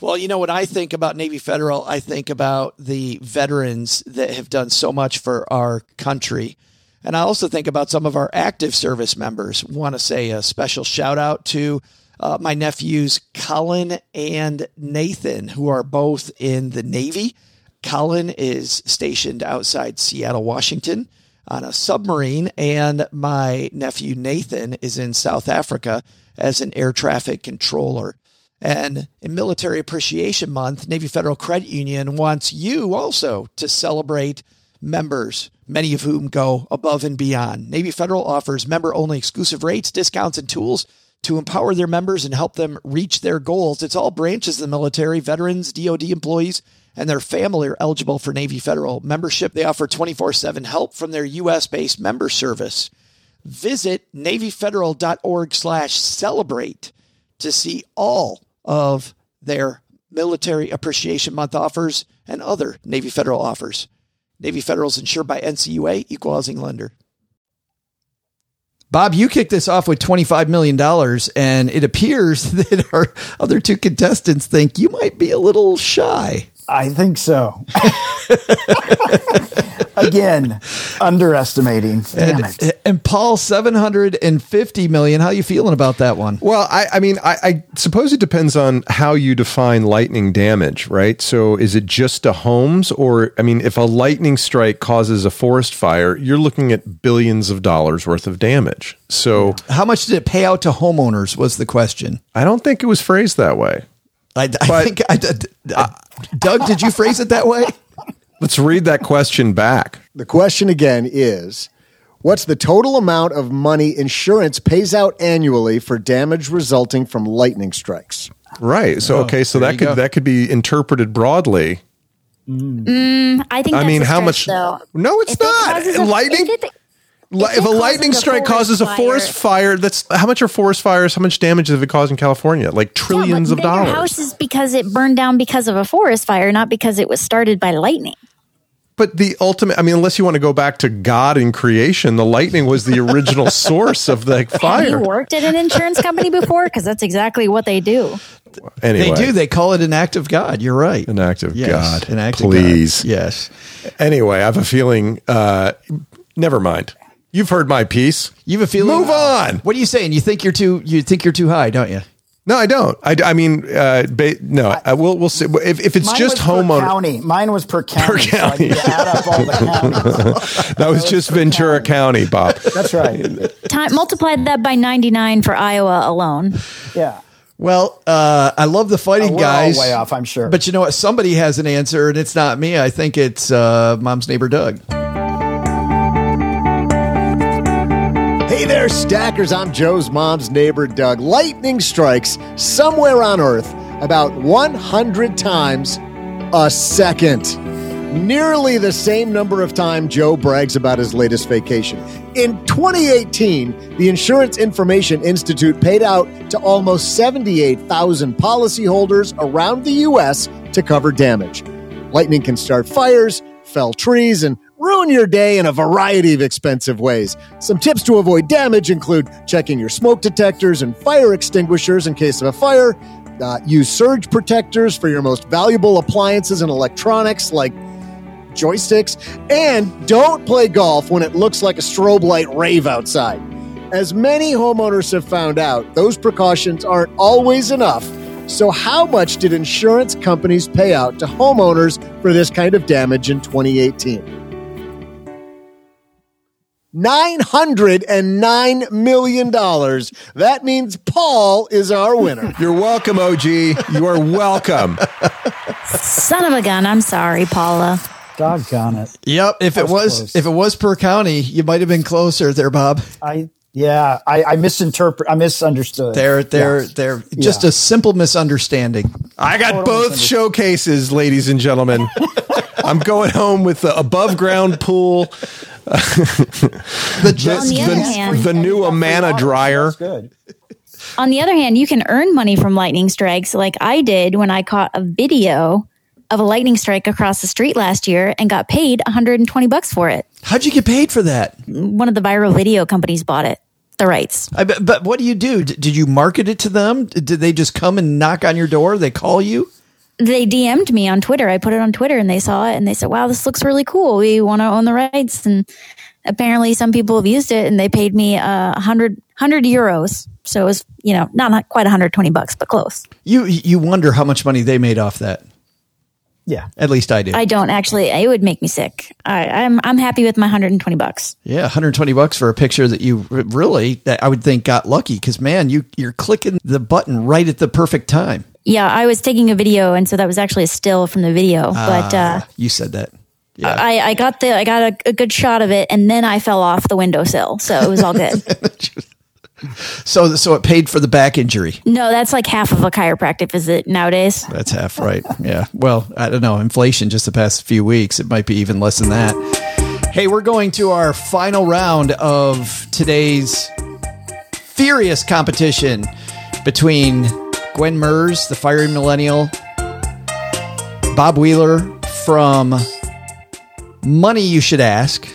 [SPEAKER 2] Well, you know, when I think about Navy Federal, I think about the veterans that have done so much for our country. And I also think about some of our active service members. Want to say a special shout out to uh, my nephews, Colin and Nathan, who are both in the Navy. Colin is stationed outside Seattle, Washington on a submarine, and my nephew, Nathan, is in South Africa as an air traffic controller. And in Military Appreciation Month, Navy Federal Credit Union wants you also to celebrate members, many of whom go above and beyond. Navy Federal offers member only exclusive rates, discounts, and tools to empower their members and help them reach their goals. It's all branches of the military, veterans, DoD employees, and their family are eligible for Navy Federal membership. They offer 24 7 help from their U.S. based member service. Visit NavyFederal.org slash celebrate to see all of their Military Appreciation Month offers and other Navy Federal offers. Navy Federal is insured by NCUA, equal housing lender. Bob, you kicked this off with $25 million, and it appears that our other two contestants think you might be a little shy.
[SPEAKER 4] I think so. Again, underestimating. Damn
[SPEAKER 2] And,
[SPEAKER 4] it.
[SPEAKER 2] and Paul, 750 million. How are you feeling about that one?
[SPEAKER 3] Well, I, I mean, I, I suppose it depends on how you define lightning damage, right? So, is it just to homes, or I mean, if a lightning strike causes a forest fire, you're looking at billions of dollars worth of damage. So,
[SPEAKER 2] How much did it pay out to homeowners was the question.
[SPEAKER 3] I don't think it was phrased that way.
[SPEAKER 2] I, I think, I, uh, Doug, did you phrase it that way?
[SPEAKER 3] Let's read that question back.
[SPEAKER 1] The question again is What's the total amount of money insurance pays out annually for damage resulting from lightning strikes?
[SPEAKER 3] Right. So, oh, okay, so that could
[SPEAKER 2] go.
[SPEAKER 3] that could be interpreted broadly.
[SPEAKER 5] Mm, I think.
[SPEAKER 3] I
[SPEAKER 5] that's
[SPEAKER 3] mean,
[SPEAKER 5] a
[SPEAKER 3] how
[SPEAKER 5] stretch,
[SPEAKER 3] much?
[SPEAKER 5] Though.
[SPEAKER 3] No, it's
[SPEAKER 5] If it
[SPEAKER 3] not.
[SPEAKER 5] causes a-
[SPEAKER 3] lightning.
[SPEAKER 5] if it-
[SPEAKER 3] Li-
[SPEAKER 5] if
[SPEAKER 3] if a lightning
[SPEAKER 5] a
[SPEAKER 3] strike causes a
[SPEAKER 5] forest
[SPEAKER 3] forest fire, that's how much are forest fires? How much damage have it caused in California? Like
[SPEAKER 5] Yeah,
[SPEAKER 3] trillions
[SPEAKER 5] but
[SPEAKER 3] of
[SPEAKER 5] then
[SPEAKER 3] dollars.
[SPEAKER 5] Your house is because it burned down because of a forest fire, not because it was started by lightning.
[SPEAKER 3] But the ultimate, I mean, unless you want to go back to God in creation, the lightning was the original source of the
[SPEAKER 5] Have you worked at an insurance company before? Because that's exactly what they do.
[SPEAKER 3] Anyway,
[SPEAKER 2] They do. They call it an act of God. You're right.
[SPEAKER 3] An act of
[SPEAKER 2] Yes,
[SPEAKER 3] God.
[SPEAKER 2] An act
[SPEAKER 3] Please.
[SPEAKER 2] of God. Yes.
[SPEAKER 3] Anyway, I have a feeling. Uh, never mind. You've heard my piece.
[SPEAKER 2] You have a feeling.
[SPEAKER 3] Move on.
[SPEAKER 2] What are you saying? You think you're too? You think you're too high, don't you?
[SPEAKER 3] No, I don't. I, I mean, uh, ba- no, I, we'll we'll see. If, if it's
[SPEAKER 4] Mine
[SPEAKER 3] just
[SPEAKER 4] was per
[SPEAKER 3] homeowner,
[SPEAKER 4] county. Mine was per county. so I
[SPEAKER 3] county.
[SPEAKER 4] had to add up all the
[SPEAKER 3] that was just Ventura County, Bob.
[SPEAKER 4] That's right.
[SPEAKER 5] Time, multiplied that by 99 for Iowa alone.
[SPEAKER 4] Yeah.
[SPEAKER 2] Well, uh, I love the fighting
[SPEAKER 4] We're all
[SPEAKER 2] guys.
[SPEAKER 4] way off, I'm sure.
[SPEAKER 2] But you know what? Somebody has an answer, and it's not me. I think it's uh, mom's neighbor Doug.
[SPEAKER 1] Hey there, stackers. I'm Joe's mom's neighbor, Doug. Lightning strikes somewhere on Earth about 100 times a second. Nearly the same number of time Joe brags about his latest vacation. In 2018, the Insurance Information Institute paid out to almost 78,000 policyholders around the U.S. to cover damage. Lightning can start fires, fell trees, and ruin your day in a variety of expensive ways. Some tips to avoid damage include checking your smoke detectors and fire extinguishers in case of a fire. Uh, use surge protectors for your most valuable appliances and electronics like joysticks. And don't play golf when it looks like a strobe light rave outside. As many homeowners have found out, those precautions aren't always enough. So, how much did insurance companies pay out to homeowners for this kind of damage in 2018? $909 million. That means Paul is our winner.
[SPEAKER 3] You're welcome, OG. You are welcome.
[SPEAKER 5] Son of a gun. I'm sorry, Paula.
[SPEAKER 4] Doggone it.
[SPEAKER 2] Yep. If it
[SPEAKER 4] was
[SPEAKER 2] was
[SPEAKER 4] close.
[SPEAKER 2] if it was per county, you might have been closer there, Bob.
[SPEAKER 4] I yeah, I, I misinterpret. I misunderstood.
[SPEAKER 2] There, there,
[SPEAKER 4] Yeah.
[SPEAKER 2] there. Just
[SPEAKER 4] Yeah.
[SPEAKER 2] a simple misunderstanding.
[SPEAKER 3] I got both showcases, ladies and gentlemen. I'm going home with the above ground pool,
[SPEAKER 2] The just
[SPEAKER 5] the
[SPEAKER 3] the,
[SPEAKER 5] hand,
[SPEAKER 3] the new Amana dryer.
[SPEAKER 4] Good.
[SPEAKER 5] on the other hand, you can earn money from lightning strikes like I did when I caught a video of a lightning strike across the street last year and got paid 120 bucks for it.
[SPEAKER 2] how'd you get paid for that?
[SPEAKER 5] One of the viral video companies bought it, the rights.
[SPEAKER 2] I, but what do you do? D- Did you market it to them? Did they just come and knock on your door? They call you?
[SPEAKER 5] They DM'd me on Twitter. I put it on Twitter and they saw it and they said, wow, this looks really cool. We want to own the rights. And apparently some people have used it and they paid me a uh, hundred, hundred euros. So it was, you know, not, not quite 120 bucks, but close.
[SPEAKER 2] You you wonder how much money they made off that.
[SPEAKER 4] Yeah.
[SPEAKER 2] At least I do.
[SPEAKER 5] I don't actually, it would make me sick. I, I'm, I'm happy with my 120 bucks.
[SPEAKER 2] yeah, 120 bucks for a picture that you really that I would think got lucky because man, you you're clicking the button right at the perfect time.
[SPEAKER 5] Yeah, I was taking a video, and so that was actually a still from the video. but uh,
[SPEAKER 2] Ah, you said that. Yeah.
[SPEAKER 5] I, I got the I got a, a good shot of it, and then I fell off the windowsill, so it was all good.
[SPEAKER 2] so so it paid for the back injury.
[SPEAKER 5] no, that's like half of a chiropractic visit nowadays.
[SPEAKER 2] That's half right. Yeah. Well, I don't know. Inflation just the past few weeks, it might be even less than that. Hey, we're going to our final round of today's furious competition between Gwen Merz, the fiery millennial, Bob Wheeler from Money You Should Ask,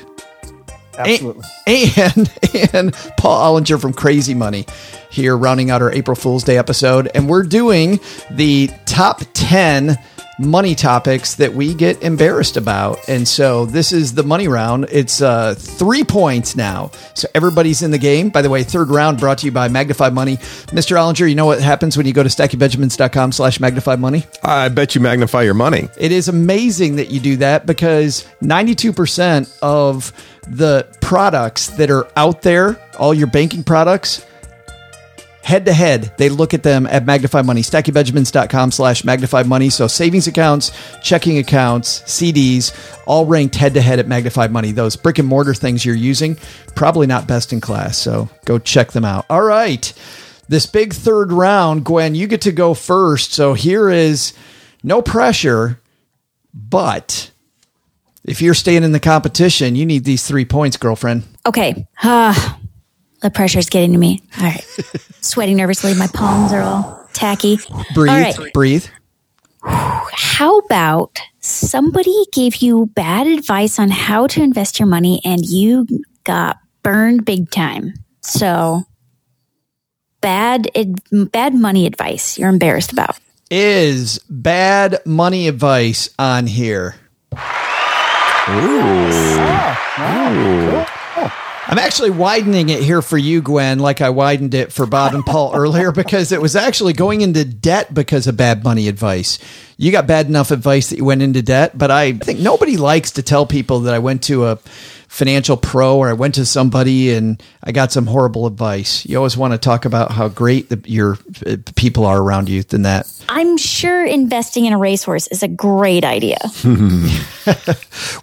[SPEAKER 4] Absolutely.
[SPEAKER 2] and and Paul Ollinger from Crazy Money here rounding out our April Fool's Day episode and we're doing the top 10 money topics that we get embarrassed about. And so this is the money round. It's uh 3 points now. So everybody's in the game. By the way, third round brought to you by Magnify Money. Mr. Ollinger, you know what happens when you go to stackingbenjamins.com slash magnify money?
[SPEAKER 3] I bet you magnify your money.
[SPEAKER 2] It is amazing that you do that because 92% of the products that are out there, all your banking products, head to head, they look at them at Magnify Money, stackingbenjamins.com slash magnify money. So savings accounts, checking accounts, CDs, all ranked head to head at Magnify Money. Those brick and mortar things you're using, probably not best in class. So go check them out. All right. This big third round, Gwen, you get to go first. So here is no pressure, but if you're staying in the competition, you need these three points, girlfriend.
[SPEAKER 5] Okay, ah, the pressure's getting to me. All right, sweating nervously. My palms are all tacky.
[SPEAKER 2] Breathe,
[SPEAKER 5] All right,
[SPEAKER 2] breathe.
[SPEAKER 5] how about somebody gave you bad advice on how to invest your money and you got burned big time? So bad, ad, bad money advice you're embarrassed about.
[SPEAKER 2] Is bad money advice on here? Oh, I'm actually widening it here for you, Gwen, like I widened it for Bob and Paul earlier, because it was actually going into debt because of bad money advice. You got bad enough advice that you went into debt, but I think nobody likes to tell people that I went to a financial pro or I went to somebody and I got some horrible advice. You always want to talk about how great the, your uh, people are around you than that.
[SPEAKER 5] I'm sure investing in a racehorse is a great idea.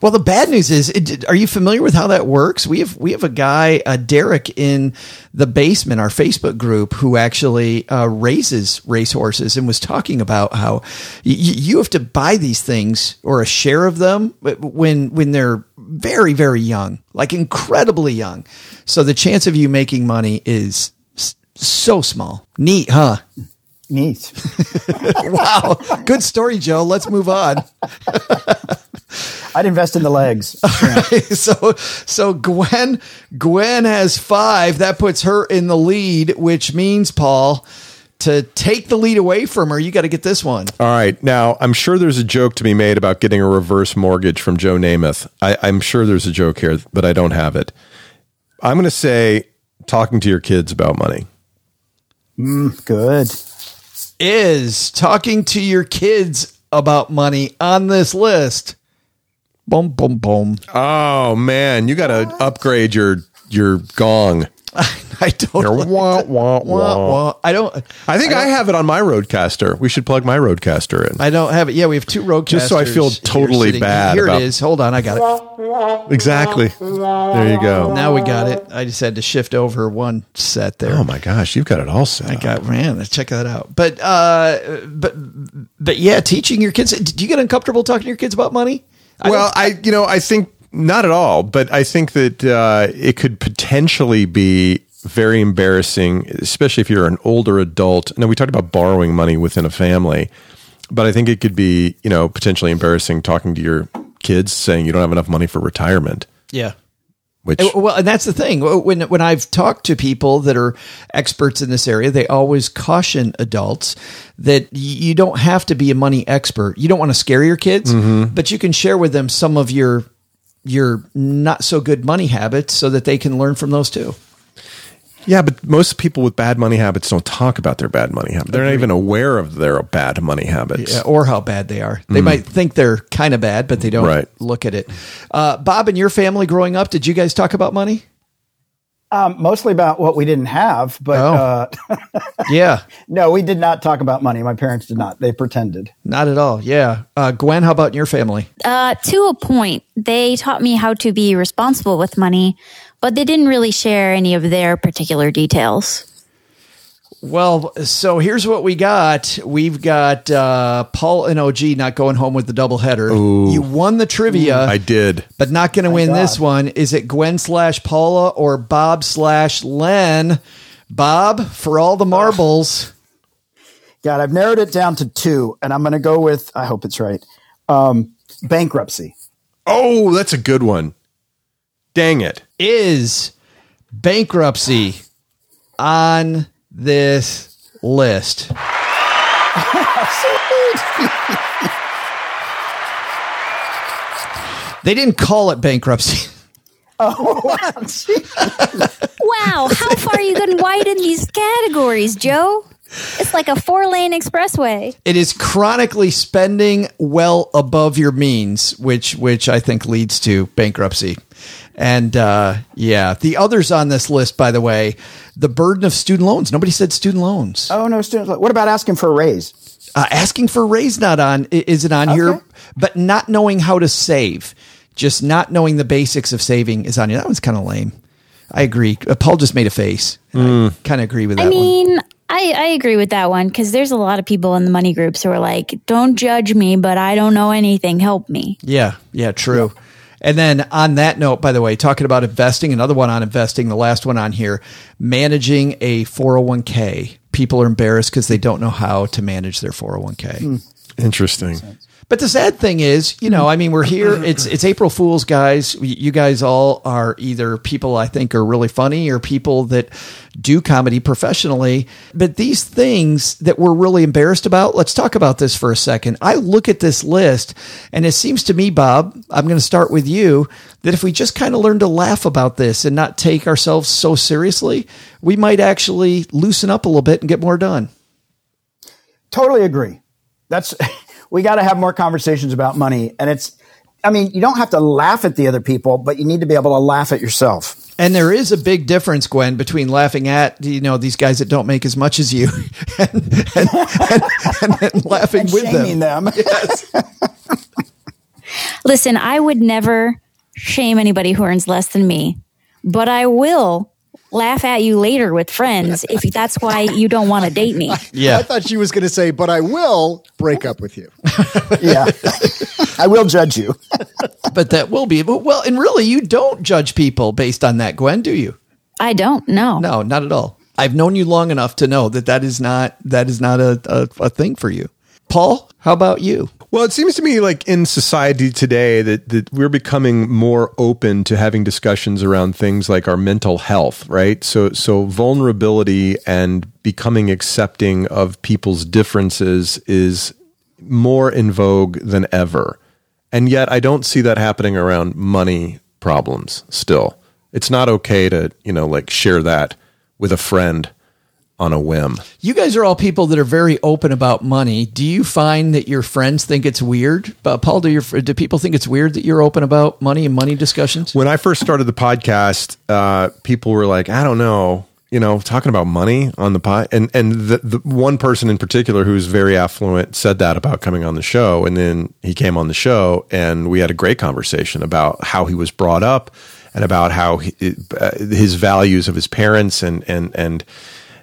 [SPEAKER 2] Well, the bad news is, it, are you familiar with how that works? We have we have a guy, uh, Derek, in the basement, our Facebook group, who actually uh, raises racehorses and was talking about how y- you have to buy these things or a share of them when when they're very very young, like incredibly young. So the chance of you making money is s- so small. Neat, huh?
[SPEAKER 4] Neat.
[SPEAKER 2] Wow, good story, Joe. Let's move on.
[SPEAKER 4] I'd invest in the legs.
[SPEAKER 2] so so Gwen Gwen has five. That puts her in the lead, which means Paul to take the lead away from her. You got to get this one.
[SPEAKER 3] All right. Now, I'm sure there's a joke to be made about getting a reverse mortgage from Joe Namath. I, I'm sure there's a joke here, but I don't have it. I'm going to say talking to your kids about money.
[SPEAKER 4] Mm, good.
[SPEAKER 2] Is talking to your kids about money on this list. Boom, boom, boom.
[SPEAKER 3] Oh man, you got to upgrade your your gong.
[SPEAKER 2] I don't.
[SPEAKER 3] Your wah, wah,
[SPEAKER 2] Wah,
[SPEAKER 3] wah.
[SPEAKER 2] wah. I don't.
[SPEAKER 3] I think I, have it on my RODECaster. We should plug my RODECaster in.
[SPEAKER 2] I don't have it. Yeah, we have two RODECasters.
[SPEAKER 3] Just so I feel totally bad
[SPEAKER 2] Here
[SPEAKER 3] about-
[SPEAKER 2] it is. Hold on, I got it.
[SPEAKER 3] exactly. There you go.
[SPEAKER 2] Now we got it. I just had to shift over one set there.
[SPEAKER 3] Oh my gosh, you've got it all set.
[SPEAKER 2] I got man, let's check that out. But uh, but but yeah, teaching your kids. Do you get uncomfortable talking to your kids about money? I
[SPEAKER 3] well, I you know I think not at all, but I think that uh, it could potentially be very embarrassing, especially if you're an older adult. Now we talked about borrowing money within a family, but I think it could be you know potentially embarrassing talking to your kids saying you don't have enough money for retirement.
[SPEAKER 2] yeah.
[SPEAKER 3] Which
[SPEAKER 2] Well, and that's the thing. When when I've talked to people that are experts in this area, they always caution adults that you don't have to be a money expert. You don't want to scare your kids, but you can share with them some of your your not so good money habits so that they can learn from those too.
[SPEAKER 3] yeah, but most people with bad money habits don't talk about their bad money habits. They're not even aware of their bad money habits.
[SPEAKER 2] Yeah, or how bad they are. They might think they're kind of bad, but they don't
[SPEAKER 3] Right.
[SPEAKER 2] look at it. Uh, Bob, and your family growing up, did you guys talk about money?
[SPEAKER 4] Um, mostly about what we didn't have, but
[SPEAKER 2] Oh.
[SPEAKER 4] uh,
[SPEAKER 2] Yeah,
[SPEAKER 4] no, we did not talk about money. My parents did not. They pretended.
[SPEAKER 2] not at all. Yeah, uh, Gwen, how about in your family?
[SPEAKER 5] Uh, to a point, they taught me how to be responsible with money, but they didn't really share any of their particular details.
[SPEAKER 2] Well, so here's what we got. We've got uh, Paul and OG not going home with the doubleheader. You won the trivia,
[SPEAKER 3] I did.
[SPEAKER 2] but not going to win this one. Is it Gwen slash Paula or Bob slash Len? Bob for all the marbles.
[SPEAKER 4] God, I've narrowed it down to two, and I'm going to go with. I hope it's right. Um, bankruptcy.
[SPEAKER 3] Oh, that's a good one. Dang it.
[SPEAKER 2] Is bankruptcy on this list? they didn't call it bankruptcy.
[SPEAKER 5] Oh, Wow, how far are you can widen these categories, Joe? It's like a four lane expressway.
[SPEAKER 2] It is chronically spending well above your means, which which I think leads to bankruptcy. And uh, yeah, the others on this list, by the way, the burden of student loans. Nobody said student loans.
[SPEAKER 4] Oh no, students. What about asking for a raise?
[SPEAKER 2] Uh, asking for a raise not on is it on here, but not knowing how to save, just not knowing the basics of saving is on here. That one's kind of lame. I agree. Uh, Paul just made a face. I kind of agree with that
[SPEAKER 5] I
[SPEAKER 2] one.
[SPEAKER 5] Mean, I, I agree with that one because there's a lot of people in the money groups who are like, don't judge me, but I don't know anything. Help me.
[SPEAKER 2] Yeah, yeah, true. And then on that note, by the way, talking about investing, another one on investing, the last one on here, managing a 401k. People are embarrassed because they don't know how to manage their 401k. Hmm.
[SPEAKER 3] Interesting.
[SPEAKER 2] But the sad thing is, you know, I mean, we're here. It's it's April Fools, guys. You guys all are either people I think are really funny or people that do comedy professionally. But these things that we're really embarrassed about, let's talk about this for a second. I look at this list, and it seems to me, Bob, I'm going to start with you, that if we just kind of learn to laugh about this and not take ourselves so seriously, we might actually loosen up a little bit and get more done.
[SPEAKER 4] Totally agree. That's we got to have more conversations about money. And it's, I mean, you don't have to laugh at the other people, but you need to be able to laugh at yourself.
[SPEAKER 2] And there is a big difference, Gwen, between laughing at you know these guys that don't make as much as you, and, and, and, and laughing
[SPEAKER 4] and
[SPEAKER 2] with them.
[SPEAKER 4] them. Yes.
[SPEAKER 5] Listen, I would never shame anybody who earns less than me, but I will laugh at you later with friends if that's why you don't want to date me.
[SPEAKER 2] Yeah.
[SPEAKER 1] I thought she was going to say, but I will break up with you.
[SPEAKER 4] yeah. I will judge you.
[SPEAKER 2] but that will be well, and really, you don't judge people based on that, Gwen, do you?
[SPEAKER 5] I don't. No.
[SPEAKER 2] No, not at all. I've known you long enough to know that that is not that is not a, a, a thing for you. Paul, how about you?
[SPEAKER 3] Well, it seems to me like in society today that, that we're becoming more open to having discussions around things like our mental health, right? So so vulnerability and becoming accepting of people's differences is more in vogue than ever. And yet I don't see that happening around money problems still. It's not okay to, you know, like share that with a friend on a whim.
[SPEAKER 2] You guys are all people that are very open about money. Do you find that your friends think it's weird? Uh, Paul, do your do people think it's weird that you're open about money and money discussions?
[SPEAKER 3] When I first started the podcast, uh, people were like, "I don't know." You know, talking about money on the pod, and and the, the one person in particular who's very affluent said that about coming on the show, and then he came on the show, and we had a great conversation about how he was brought up, and about how he, uh, his values of his parents, and and and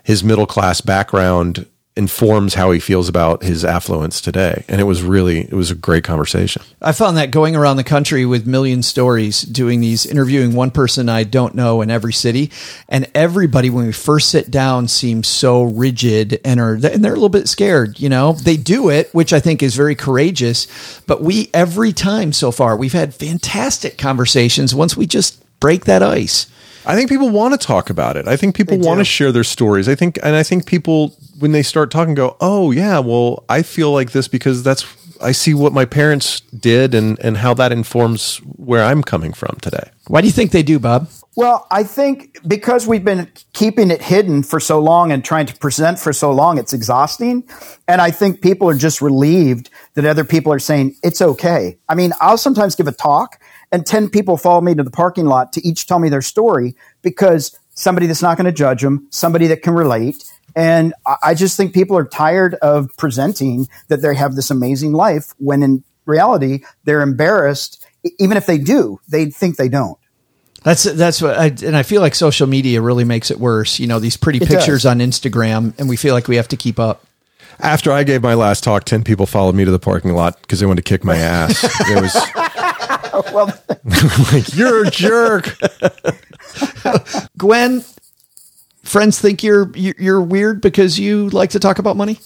[SPEAKER 3] his middle class background informs how he feels about his affluence today. And it was really it was a great conversation.
[SPEAKER 2] I found that going around the country with million stories doing these interviewing one person i don't know in every city and everybody when we first sit down seems so rigid and are and they're a little bit scared you know? They do it which i think is very courageous but we every time so far we've had fantastic conversations once we just break that ice
[SPEAKER 3] I think people want to talk about it. I think people want to share their stories. I think, and I think people, when they start talking, go, "Oh yeah, well, I feel like this because that's I see what my parents did and and how that informs where I'm coming from today."
[SPEAKER 2] Why do you think they do, Bob?
[SPEAKER 4] Well, I think because we've been keeping it hidden for so long and trying to present for so long, it's exhausting. And I think people are just relieved that other people are saying it's okay. I mean, I'll sometimes give a talk and 10 people follow me to the parking lot to each tell me their story because somebody that's not going to judge them, somebody that can relate. And I just think people are tired of presenting that they have this amazing life when in reality, they're embarrassed. Even if they do, they think they don't.
[SPEAKER 2] That's that's what I and I feel like social media really makes it worse. You know, these pretty it pictures does. on Instagram, and we feel like we have to keep up.
[SPEAKER 3] After I gave my last talk, ten people followed me to the parking lot because they wanted to kick my ass. it was well, like, you're a jerk.
[SPEAKER 2] Gwen, friends think you're you're weird because you like to talk about money.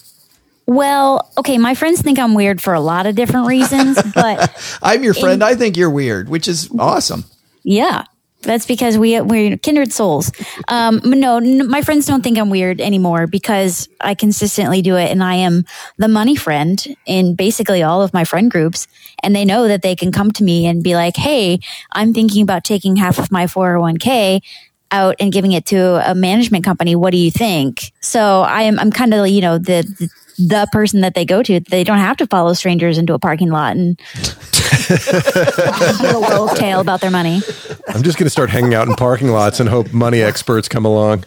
[SPEAKER 5] Well, okay, my friends think I'm weird for a lot of different reasons, but
[SPEAKER 2] I'm your friend. In, I think you're weird, which is awesome.
[SPEAKER 5] Yeah. That's because we we're kindred souls. Um, no, n- my friends don't think I'm weird anymore because I consistently do it, and I am the money friend in basically all of my friend groups, and they know that they can come to me and be like, "Hey, I'm thinking about taking half of my 401k." out and giving it to a management company what do you think so i am i'm kind of you know the, the the person that they go to. They don't have to follow strangers into a parking lot and give a little tale about their money.
[SPEAKER 3] I'm just going to start hanging out in parking lots and hope money experts come along.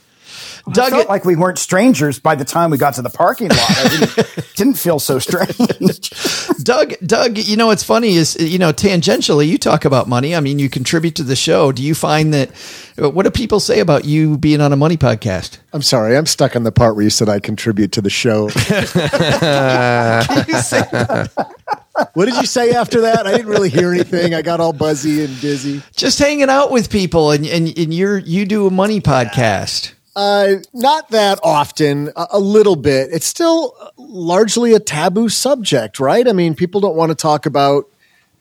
[SPEAKER 4] Doug, I felt like we weren't strangers by the time we got to the parking lot. I didn't, didn't feel so strange.
[SPEAKER 2] Doug, Doug, you know what's funny is you know tangentially you talk about money. I mean, you contribute to the show. Do you find that? What do people say about you being on a money podcast?
[SPEAKER 1] I'm sorry, I'm stuck on the part where you said I contribute to the show. what did you say after that? I didn't really hear anything. I got all buzzy and dizzy.
[SPEAKER 2] Just hanging out with people, and and, and you're you do a money podcast.
[SPEAKER 1] Uh, not that often, a, a little bit. It's still largely a taboo subject, right? I mean, people don't want to talk about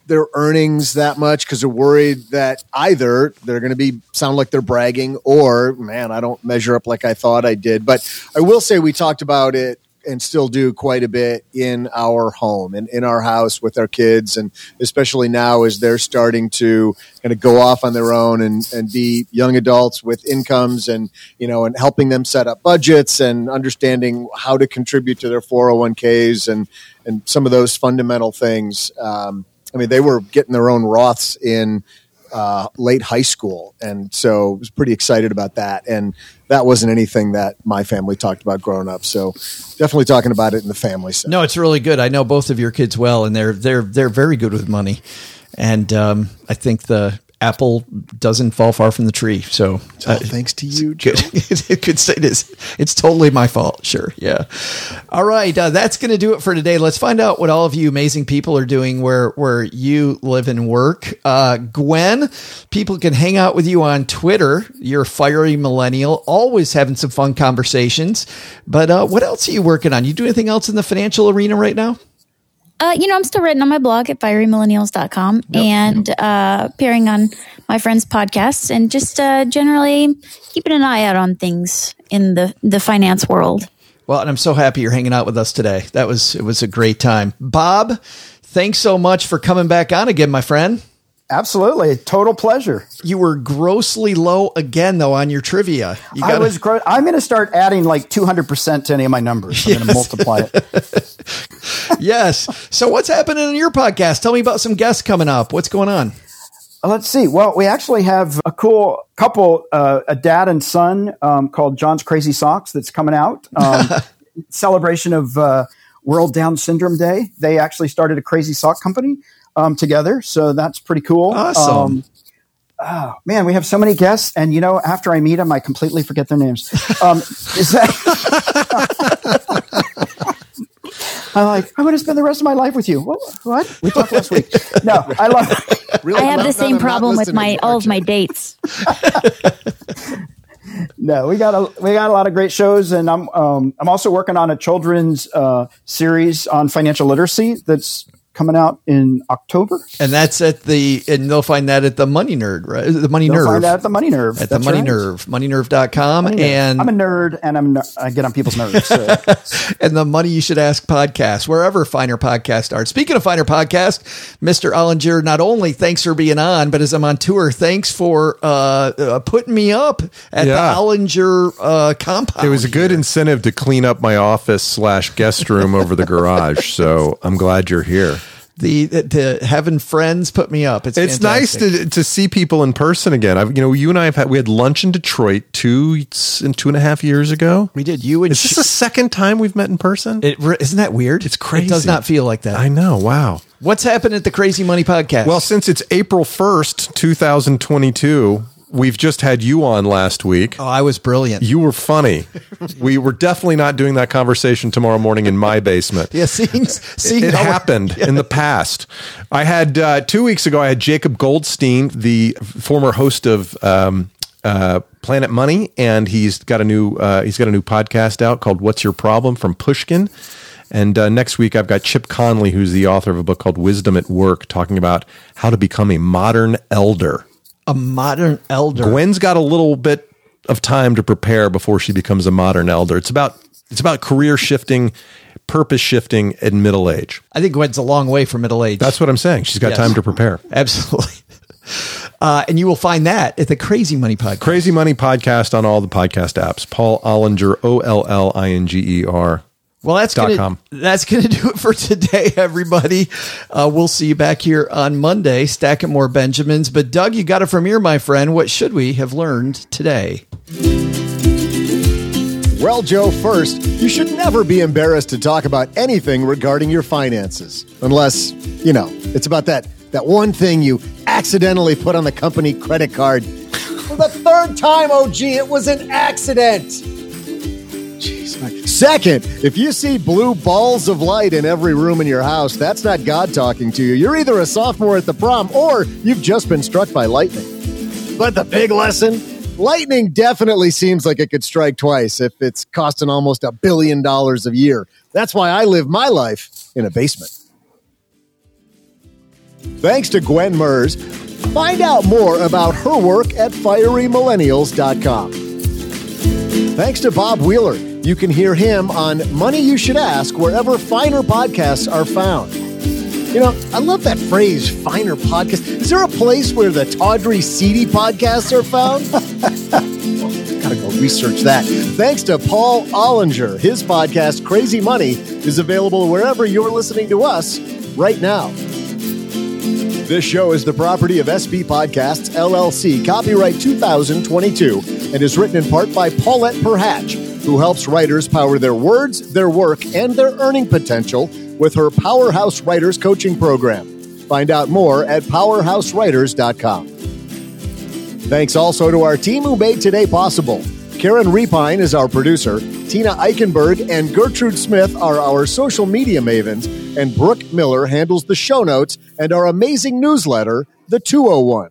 [SPEAKER 1] their earnings that much because they're worried that either they're going to be sound like they're bragging or man, I don't measure up like I thought I did. But I will say we talked about it and still do quite a bit in our home and in our house with our kids. And especially now as they're starting to kind of go off on their own and, and be young adults with incomes and you know and helping them set up budgets and understanding how to contribute to their 401ks and and some of those fundamental things um, I mean, they were getting their own Roths in uh, late high school, and so was pretty excited about that. And that wasn't anything that my family talked about growing up. So definitely talking about it in the family.
[SPEAKER 2] No, it's really good. I know both of your kids well, and they're they're they're very good with money. And um, I think the apple doesn't fall far from the tree. So,
[SPEAKER 1] uh, thanks to you, Joe.
[SPEAKER 2] it could say it is. It's totally my fault. Sure. Yeah. All right. Uh, that's going to do it for today. Let's find out what all of you amazing people are doing where, where you live and work. Uh, Gwen, people can hang out with you on Twitter. You're a fiery millennial, always having some fun conversations. But uh, what else are you working on? You do anything else in the financial arena right now?
[SPEAKER 5] Uh, you know, I'm still writing on my blog at fierymillennials.com yep, and yep. Uh, appearing on my friends' podcasts and just uh, generally keeping an eye out on things in the, the finance world.
[SPEAKER 2] Well, and I'm so happy you're hanging out with us today. That was it was a great time. Bob, thanks so much for coming back on again, my friend.
[SPEAKER 4] Absolutely, total pleasure.
[SPEAKER 2] You were grossly low again, though, on your trivia. You
[SPEAKER 4] gotta- I was. Gro- I'm going to start adding like 200 percent to any of my numbers. I'm yes. going to multiply it.
[SPEAKER 2] yes. So, what's happening in your podcast? Tell me about some guests coming up. What's going on?
[SPEAKER 4] Let's see. Well, we actually have a cool couple, uh, a dad and son, um, called John's Crazy Socks that's coming out. Um, celebration of uh, World Down Syndrome Day. They actually started a crazy sock company um, together. So that's pretty cool.
[SPEAKER 2] Awesome. Um,
[SPEAKER 4] oh, man, we have so many guests, and you know, after I meet them, I completely forget their names. Um, is that? I'm like, I'm going to spend the rest of my life with you. What? what? We talked last week. No, I love.
[SPEAKER 5] Really I have the same problem with my all of my dates.
[SPEAKER 4] no, we got a we got a lot of great shows, and I'm um, I'm also working on a children's uh, series on financial literacy that's coming out in October.
[SPEAKER 2] And that's at the, and they'll find that at the Money Nerd, right? The Money
[SPEAKER 4] they'll
[SPEAKER 2] Nerve.
[SPEAKER 4] find that at the Money Nerve.
[SPEAKER 2] At that's the Money
[SPEAKER 4] right.
[SPEAKER 2] Nerve, moneynerve.com.
[SPEAKER 4] Money
[SPEAKER 2] and
[SPEAKER 4] Nerve. I'm a nerd and I'm, I get on people's nerves. So.
[SPEAKER 2] and the Money You Should Ask podcast, wherever Finer Podcast starts. Speaking of Finer Podcast, Mr. Ollinger, not only thanks for being on, but as I'm on tour, thanks for uh, uh, putting me up at yeah. the Ollinger uh, compound.
[SPEAKER 3] It was a good incentive to clean up my office slash guest room over the garage. So I'm glad you're here
[SPEAKER 2] the, the having friends put me up. It's
[SPEAKER 3] it's
[SPEAKER 2] fantastic.
[SPEAKER 3] nice to to see people in person again. I've, you know, you and I have had we had lunch in Detroit two and two and a half years ago.
[SPEAKER 2] We did. You and
[SPEAKER 3] is this the second time we've met in person?
[SPEAKER 2] It, isn't that weird?
[SPEAKER 3] It's crazy.
[SPEAKER 2] It does not feel like that.
[SPEAKER 3] I know. Wow.
[SPEAKER 2] What's happened at the Crazy Money Podcast?
[SPEAKER 3] Well, since it's April first, two thousand twenty two, we've just had you on last week.
[SPEAKER 2] Oh, I was brilliant.
[SPEAKER 3] You were funny. we were definitely not doing that conversation tomorrow morning in my basement.
[SPEAKER 2] yeah, seeing, seeing
[SPEAKER 3] it, it happened yes. in the past. I had uh, two weeks ago. I had Jacob Goldstein, the former host of. Um, uh, Planet Money, and he's got a new uh, he's got a new podcast out called "What's Your Problem" from Pushkin. And uh, next week, I've got Chip Conley, who's the author of a book called Wisdom at Work, talking about how to become a modern elder
[SPEAKER 2] a modern elder.
[SPEAKER 3] Gwen's got a little bit of time to prepare before she becomes a modern elder. It's about it's about career shifting, purpose shifting in middle age.
[SPEAKER 2] I think Gwen's a long way from middle age.
[SPEAKER 3] That's what I'm saying. She's got yes. time to prepare.
[SPEAKER 2] Absolutely. Uh, and you will find that at the Crazy Money Podcast.
[SPEAKER 3] Crazy Money Podcast on all the podcast apps. Paul Ollinger, O L L I N G E R.
[SPEAKER 2] Well, that's gonna, that's going to do it for today, everybody. Uh, we'll see you back here on Monday, stacking more Benjamins. But Doug, you got it from here, my friend. What should we have learned today?
[SPEAKER 1] Well, Joe, first, you should never be embarrassed to talk about anything regarding your finances, unless you know it's about that that one thing you accidentally put on the company credit card. For the third time, OG, it was an accident. Second, if you see blue balls of light in every room in your house, that's not God talking to you. You're either a sophomore at the prom or you've just been struck by lightning. But the big lesson Lightning definitely seems like it could strike twice if it's costing almost a billion dollars a year. That's why I live my life in a basement. Thanks to Gwen Merz. Find out more about her work at fierymillennials.com. Thanks to Bob Wheeler. You can hear him on Money You Should Ask wherever finer podcasts are found. You know, I love that phrase, finer podcast. Is there a place where the tawdry, seedy podcasts are found? Gotta go research that. Thanks to Paul Ollinger. His podcast, Crazy Money, is available wherever you're listening to us right now. This show is the property of SB Podcasts, LLC, copyright 2022, and is written in part by Paulette Perhach, who helps writers power their words, their work, and their earning potential with her Powerhouse Writers coaching program. Find out more at powerhousewriters.com. Thanks also to our team who made today possible. Karen Repine is our producer, Tina Eichenberg and Gertrude Smith are our social media mavens, and Brooke Miller handles the show notes and our amazing newsletter, The 201.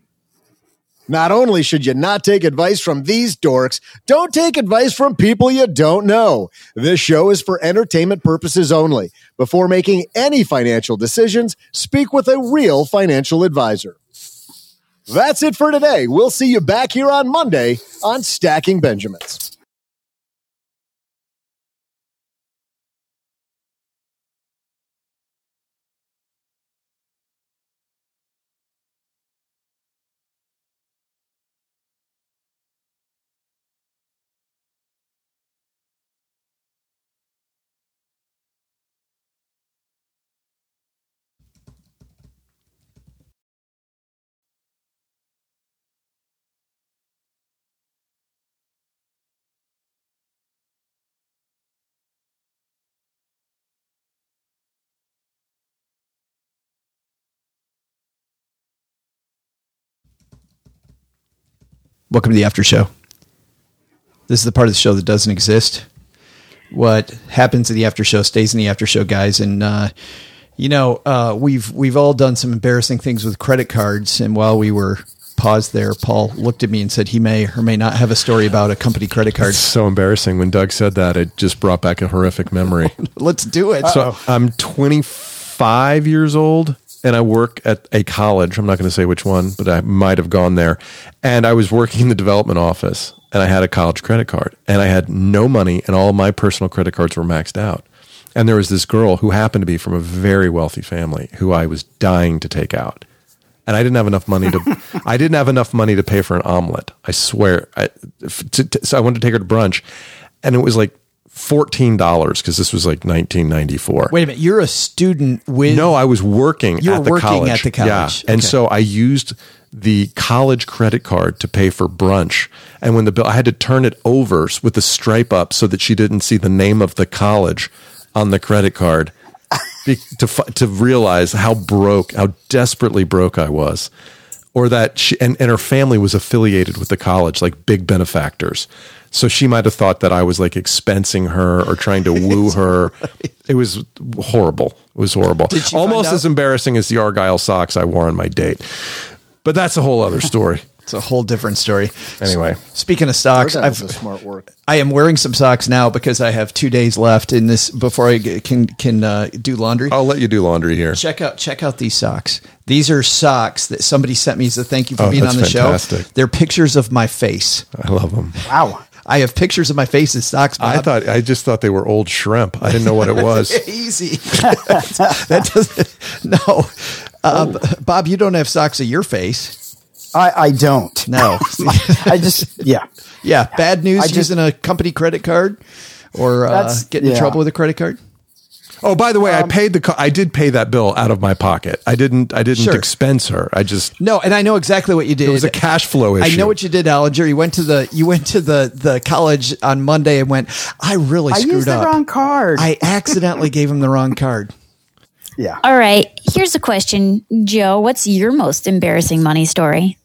[SPEAKER 1] Not only should you not take advice from these dorks, don't take advice from people you don't know. This show is for entertainment purposes only. Before making any financial decisions, speak with a real financial advisor. That's it for today. We'll see you back here on Monday on Stacking Benjamins.
[SPEAKER 2] Welcome to the after show. This is the part of the show that doesn't exist. What happens in the after show stays in the after show, guys. And uh, you know, uh, we've we've all done some embarrassing things with credit cards. And while we were paused there, Paul looked at me and said he may or may not have a story about a company credit card.
[SPEAKER 3] It's so embarrassing. When Doug said that, it just brought back a horrific memory.
[SPEAKER 2] Let's do it.
[SPEAKER 3] So I'm 25 years old and I work at a college. I'm not going to say which one, but I might have gone there. And I was working in the development office and I had a college credit card and I had no money and all my personal credit cards were maxed out. And there was this girl who happened to be from a very wealthy family who I was dying to take out. And I didn't have enough money to I didn't have enough money to pay for an omelet. I swear. I, to, to, so I wanted to take her to brunch and it was like $14 because this was like 1994.
[SPEAKER 2] Wait a minute. You're a student with
[SPEAKER 3] No, I was working
[SPEAKER 2] You were
[SPEAKER 3] at the
[SPEAKER 2] working
[SPEAKER 3] college.
[SPEAKER 2] at the college.
[SPEAKER 3] Yeah. And
[SPEAKER 2] Okay.
[SPEAKER 3] so I used the college credit card to pay for brunch. And when the bill, I had to turn it over with the stripe up so that she didn't see the name of the college on the credit card to, to realize how broke, how desperately broke I was. Or that she, and, and her family was affiliated with the college, like big benefactors. So she might have thought that I was like expensing her or trying to woo her. It was horrible. It was horrible.
[SPEAKER 2] Did
[SPEAKER 3] Almost as embarrassing as the Argyle socks I wore on my date. But that's a whole other story.
[SPEAKER 2] It's a whole different story.
[SPEAKER 3] Anyway.
[SPEAKER 2] Speaking of
[SPEAKER 1] socks,
[SPEAKER 2] I've,
[SPEAKER 1] a smart work.
[SPEAKER 2] I am wearing some socks now because I have two days left in this before I can can uh, do laundry.
[SPEAKER 3] I'll let you do laundry here.
[SPEAKER 2] Check out check out these socks. These are socks that somebody sent me as a thank you for
[SPEAKER 3] Oh,
[SPEAKER 2] being
[SPEAKER 3] that's
[SPEAKER 2] on the
[SPEAKER 3] fantastic.
[SPEAKER 2] show. They're pictures of my face.
[SPEAKER 3] I love them.
[SPEAKER 4] Wow.
[SPEAKER 2] I have pictures of my face in socks. Bob.
[SPEAKER 3] I thought I just thought they were old shrimp. I didn't know what it was.
[SPEAKER 2] easy. that doesn't. No, uh, Bob, you don't have socks of your face.
[SPEAKER 4] I, I don't.
[SPEAKER 2] No.
[SPEAKER 4] I just, yeah.
[SPEAKER 2] yeah, bad news
[SPEAKER 4] I just-
[SPEAKER 2] using a company credit card or uh,
[SPEAKER 4] That's-
[SPEAKER 2] getting in
[SPEAKER 4] yeah.
[SPEAKER 2] trouble with a credit card.
[SPEAKER 3] Oh, by the way,
[SPEAKER 2] Um,
[SPEAKER 3] I paid the. co- I did pay that bill out of my pocket. I didn't. I didn't
[SPEAKER 2] Sure.
[SPEAKER 3] expense her. I just.
[SPEAKER 2] No, and I know exactly what you did.
[SPEAKER 3] It was a cash flow issue.
[SPEAKER 2] I know what you did, Ollinger. You went to the you went to the the college on Monday and went. I really
[SPEAKER 4] I
[SPEAKER 2] screwed
[SPEAKER 4] used
[SPEAKER 2] up.
[SPEAKER 4] wrong card.
[SPEAKER 2] I accidentally gave him the wrong card.
[SPEAKER 4] yeah.
[SPEAKER 5] All right. Here's a question, Joe. What's your most embarrassing money story?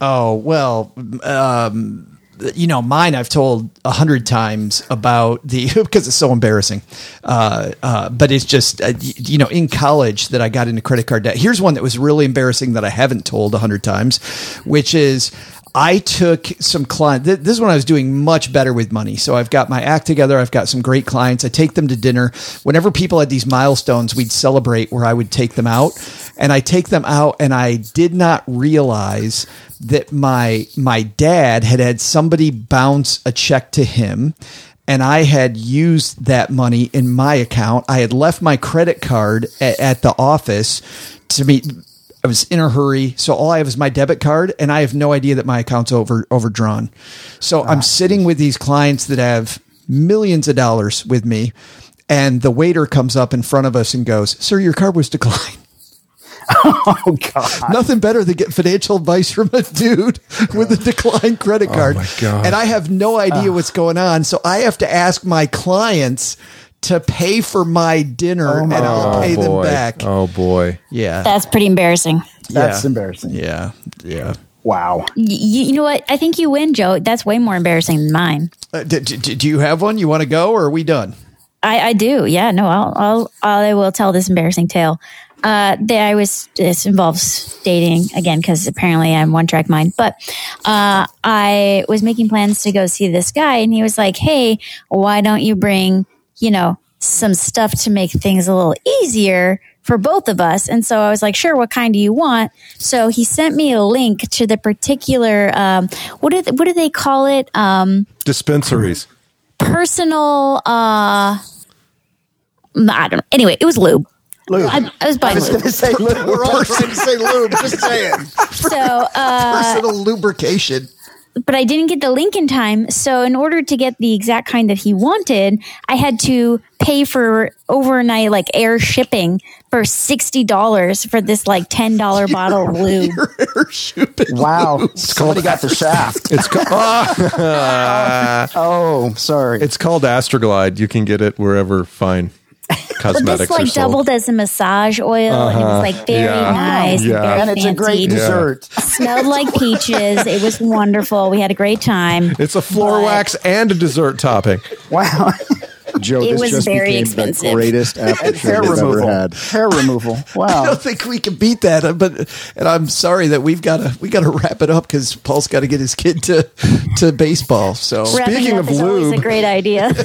[SPEAKER 2] Oh well, um, you know, mine I've told a hundred times about the because it's so embarrassing. Uh, uh, but it's just uh, you know, in college that I got into credit card debt. Here's one that was really embarrassing that I haven't told a hundred times, which is I took some client. This is when I was doing much better with money. So I've got my act together. I've got some great clients. I take them to dinner. Whenever people had these milestones, we'd celebrate where I would take them out, and I take them out, and I did not realize that my my dad had had somebody bounce a check to him and I had used that money in my account. I had left my credit card at, at the office to meet. I was in a hurry, so all I have is my debit card, and I have no idea that my account's over overdrawn. So ah, I'm sitting with these clients that have millions of dollars with me, and the waiter comes up in front of us and goes, "Sir, your card was declined."
[SPEAKER 4] Oh God.
[SPEAKER 2] Nothing better than get financial advice from a dude with a declined credit oh, card.
[SPEAKER 3] my God.
[SPEAKER 2] And I have no idea ah. what's going on. So I have to ask my clients to pay for my dinner and I'll pay them back.
[SPEAKER 3] Oh boy.
[SPEAKER 2] Yeah.
[SPEAKER 5] That's pretty embarrassing.
[SPEAKER 4] That's
[SPEAKER 2] Yeah.
[SPEAKER 4] embarrassing.
[SPEAKER 2] Yeah. Yeah.
[SPEAKER 4] Wow.
[SPEAKER 5] Y- y- you know what? I think you win, Joe. That's way more embarrassing than mine.
[SPEAKER 2] Uh, d- d- do you have one? You want to go or are we done?
[SPEAKER 5] I, I do. Yeah, no, I'll, I'll, I will tell this embarrassing tale. Uh, that I was, this involves dating again, because apparently I'm one track mind, but, uh, I was making plans to go see this guy and he was like, Hey, why don't you bring, you know, some stuff to make things a little easier for both of us? And so I was like, sure, what kind do you want? So he sent me a link to the particular, um, what do, what do they call it? Um,
[SPEAKER 3] Dispensaries.
[SPEAKER 5] personal, uh, I don't know. Anyway, it was lube.
[SPEAKER 4] Lube.
[SPEAKER 5] I, I was buying lube.
[SPEAKER 4] Say lube.
[SPEAKER 1] We're all trying to say lube. Just saying.
[SPEAKER 5] So, uh,
[SPEAKER 2] Personal lubrication.
[SPEAKER 5] But I didn't get the link in time. So, in order to get the exact kind that he wanted, I had to pay for overnight, like air shipping for $60 for this like $10 bottle of lube.
[SPEAKER 4] Wow. Somebody got the shaft.
[SPEAKER 3] It's called.
[SPEAKER 4] Oh, sorry.
[SPEAKER 3] It's called Astroglide. You can get it wherever fine
[SPEAKER 5] But
[SPEAKER 3] cosmetics
[SPEAKER 5] this like doubled as a massage oil and it was like very
[SPEAKER 3] Yeah.
[SPEAKER 5] nice
[SPEAKER 3] Yeah.
[SPEAKER 5] and very
[SPEAKER 4] and it's a great
[SPEAKER 5] fancy.
[SPEAKER 4] dessert.
[SPEAKER 5] Smelled like peaches. It was wonderful. We had a great time.
[SPEAKER 3] It's a floor
[SPEAKER 5] But-
[SPEAKER 3] wax and a dessert topping.
[SPEAKER 4] Wow.
[SPEAKER 1] Joe,
[SPEAKER 5] It
[SPEAKER 1] this
[SPEAKER 5] was
[SPEAKER 1] just
[SPEAKER 5] very
[SPEAKER 1] became
[SPEAKER 5] expensive.
[SPEAKER 1] the greatest
[SPEAKER 4] And hair
[SPEAKER 1] we've ever
[SPEAKER 4] removal.
[SPEAKER 1] had.
[SPEAKER 4] Hair removal. Wow.
[SPEAKER 2] I don't think we can beat that, uh, but and I'm sorry that we've got to we got to wrap it up because Paul's got to get his kid to to baseball. So
[SPEAKER 5] Wrapping
[SPEAKER 3] Speaking
[SPEAKER 5] up
[SPEAKER 3] of
[SPEAKER 5] is always a great idea.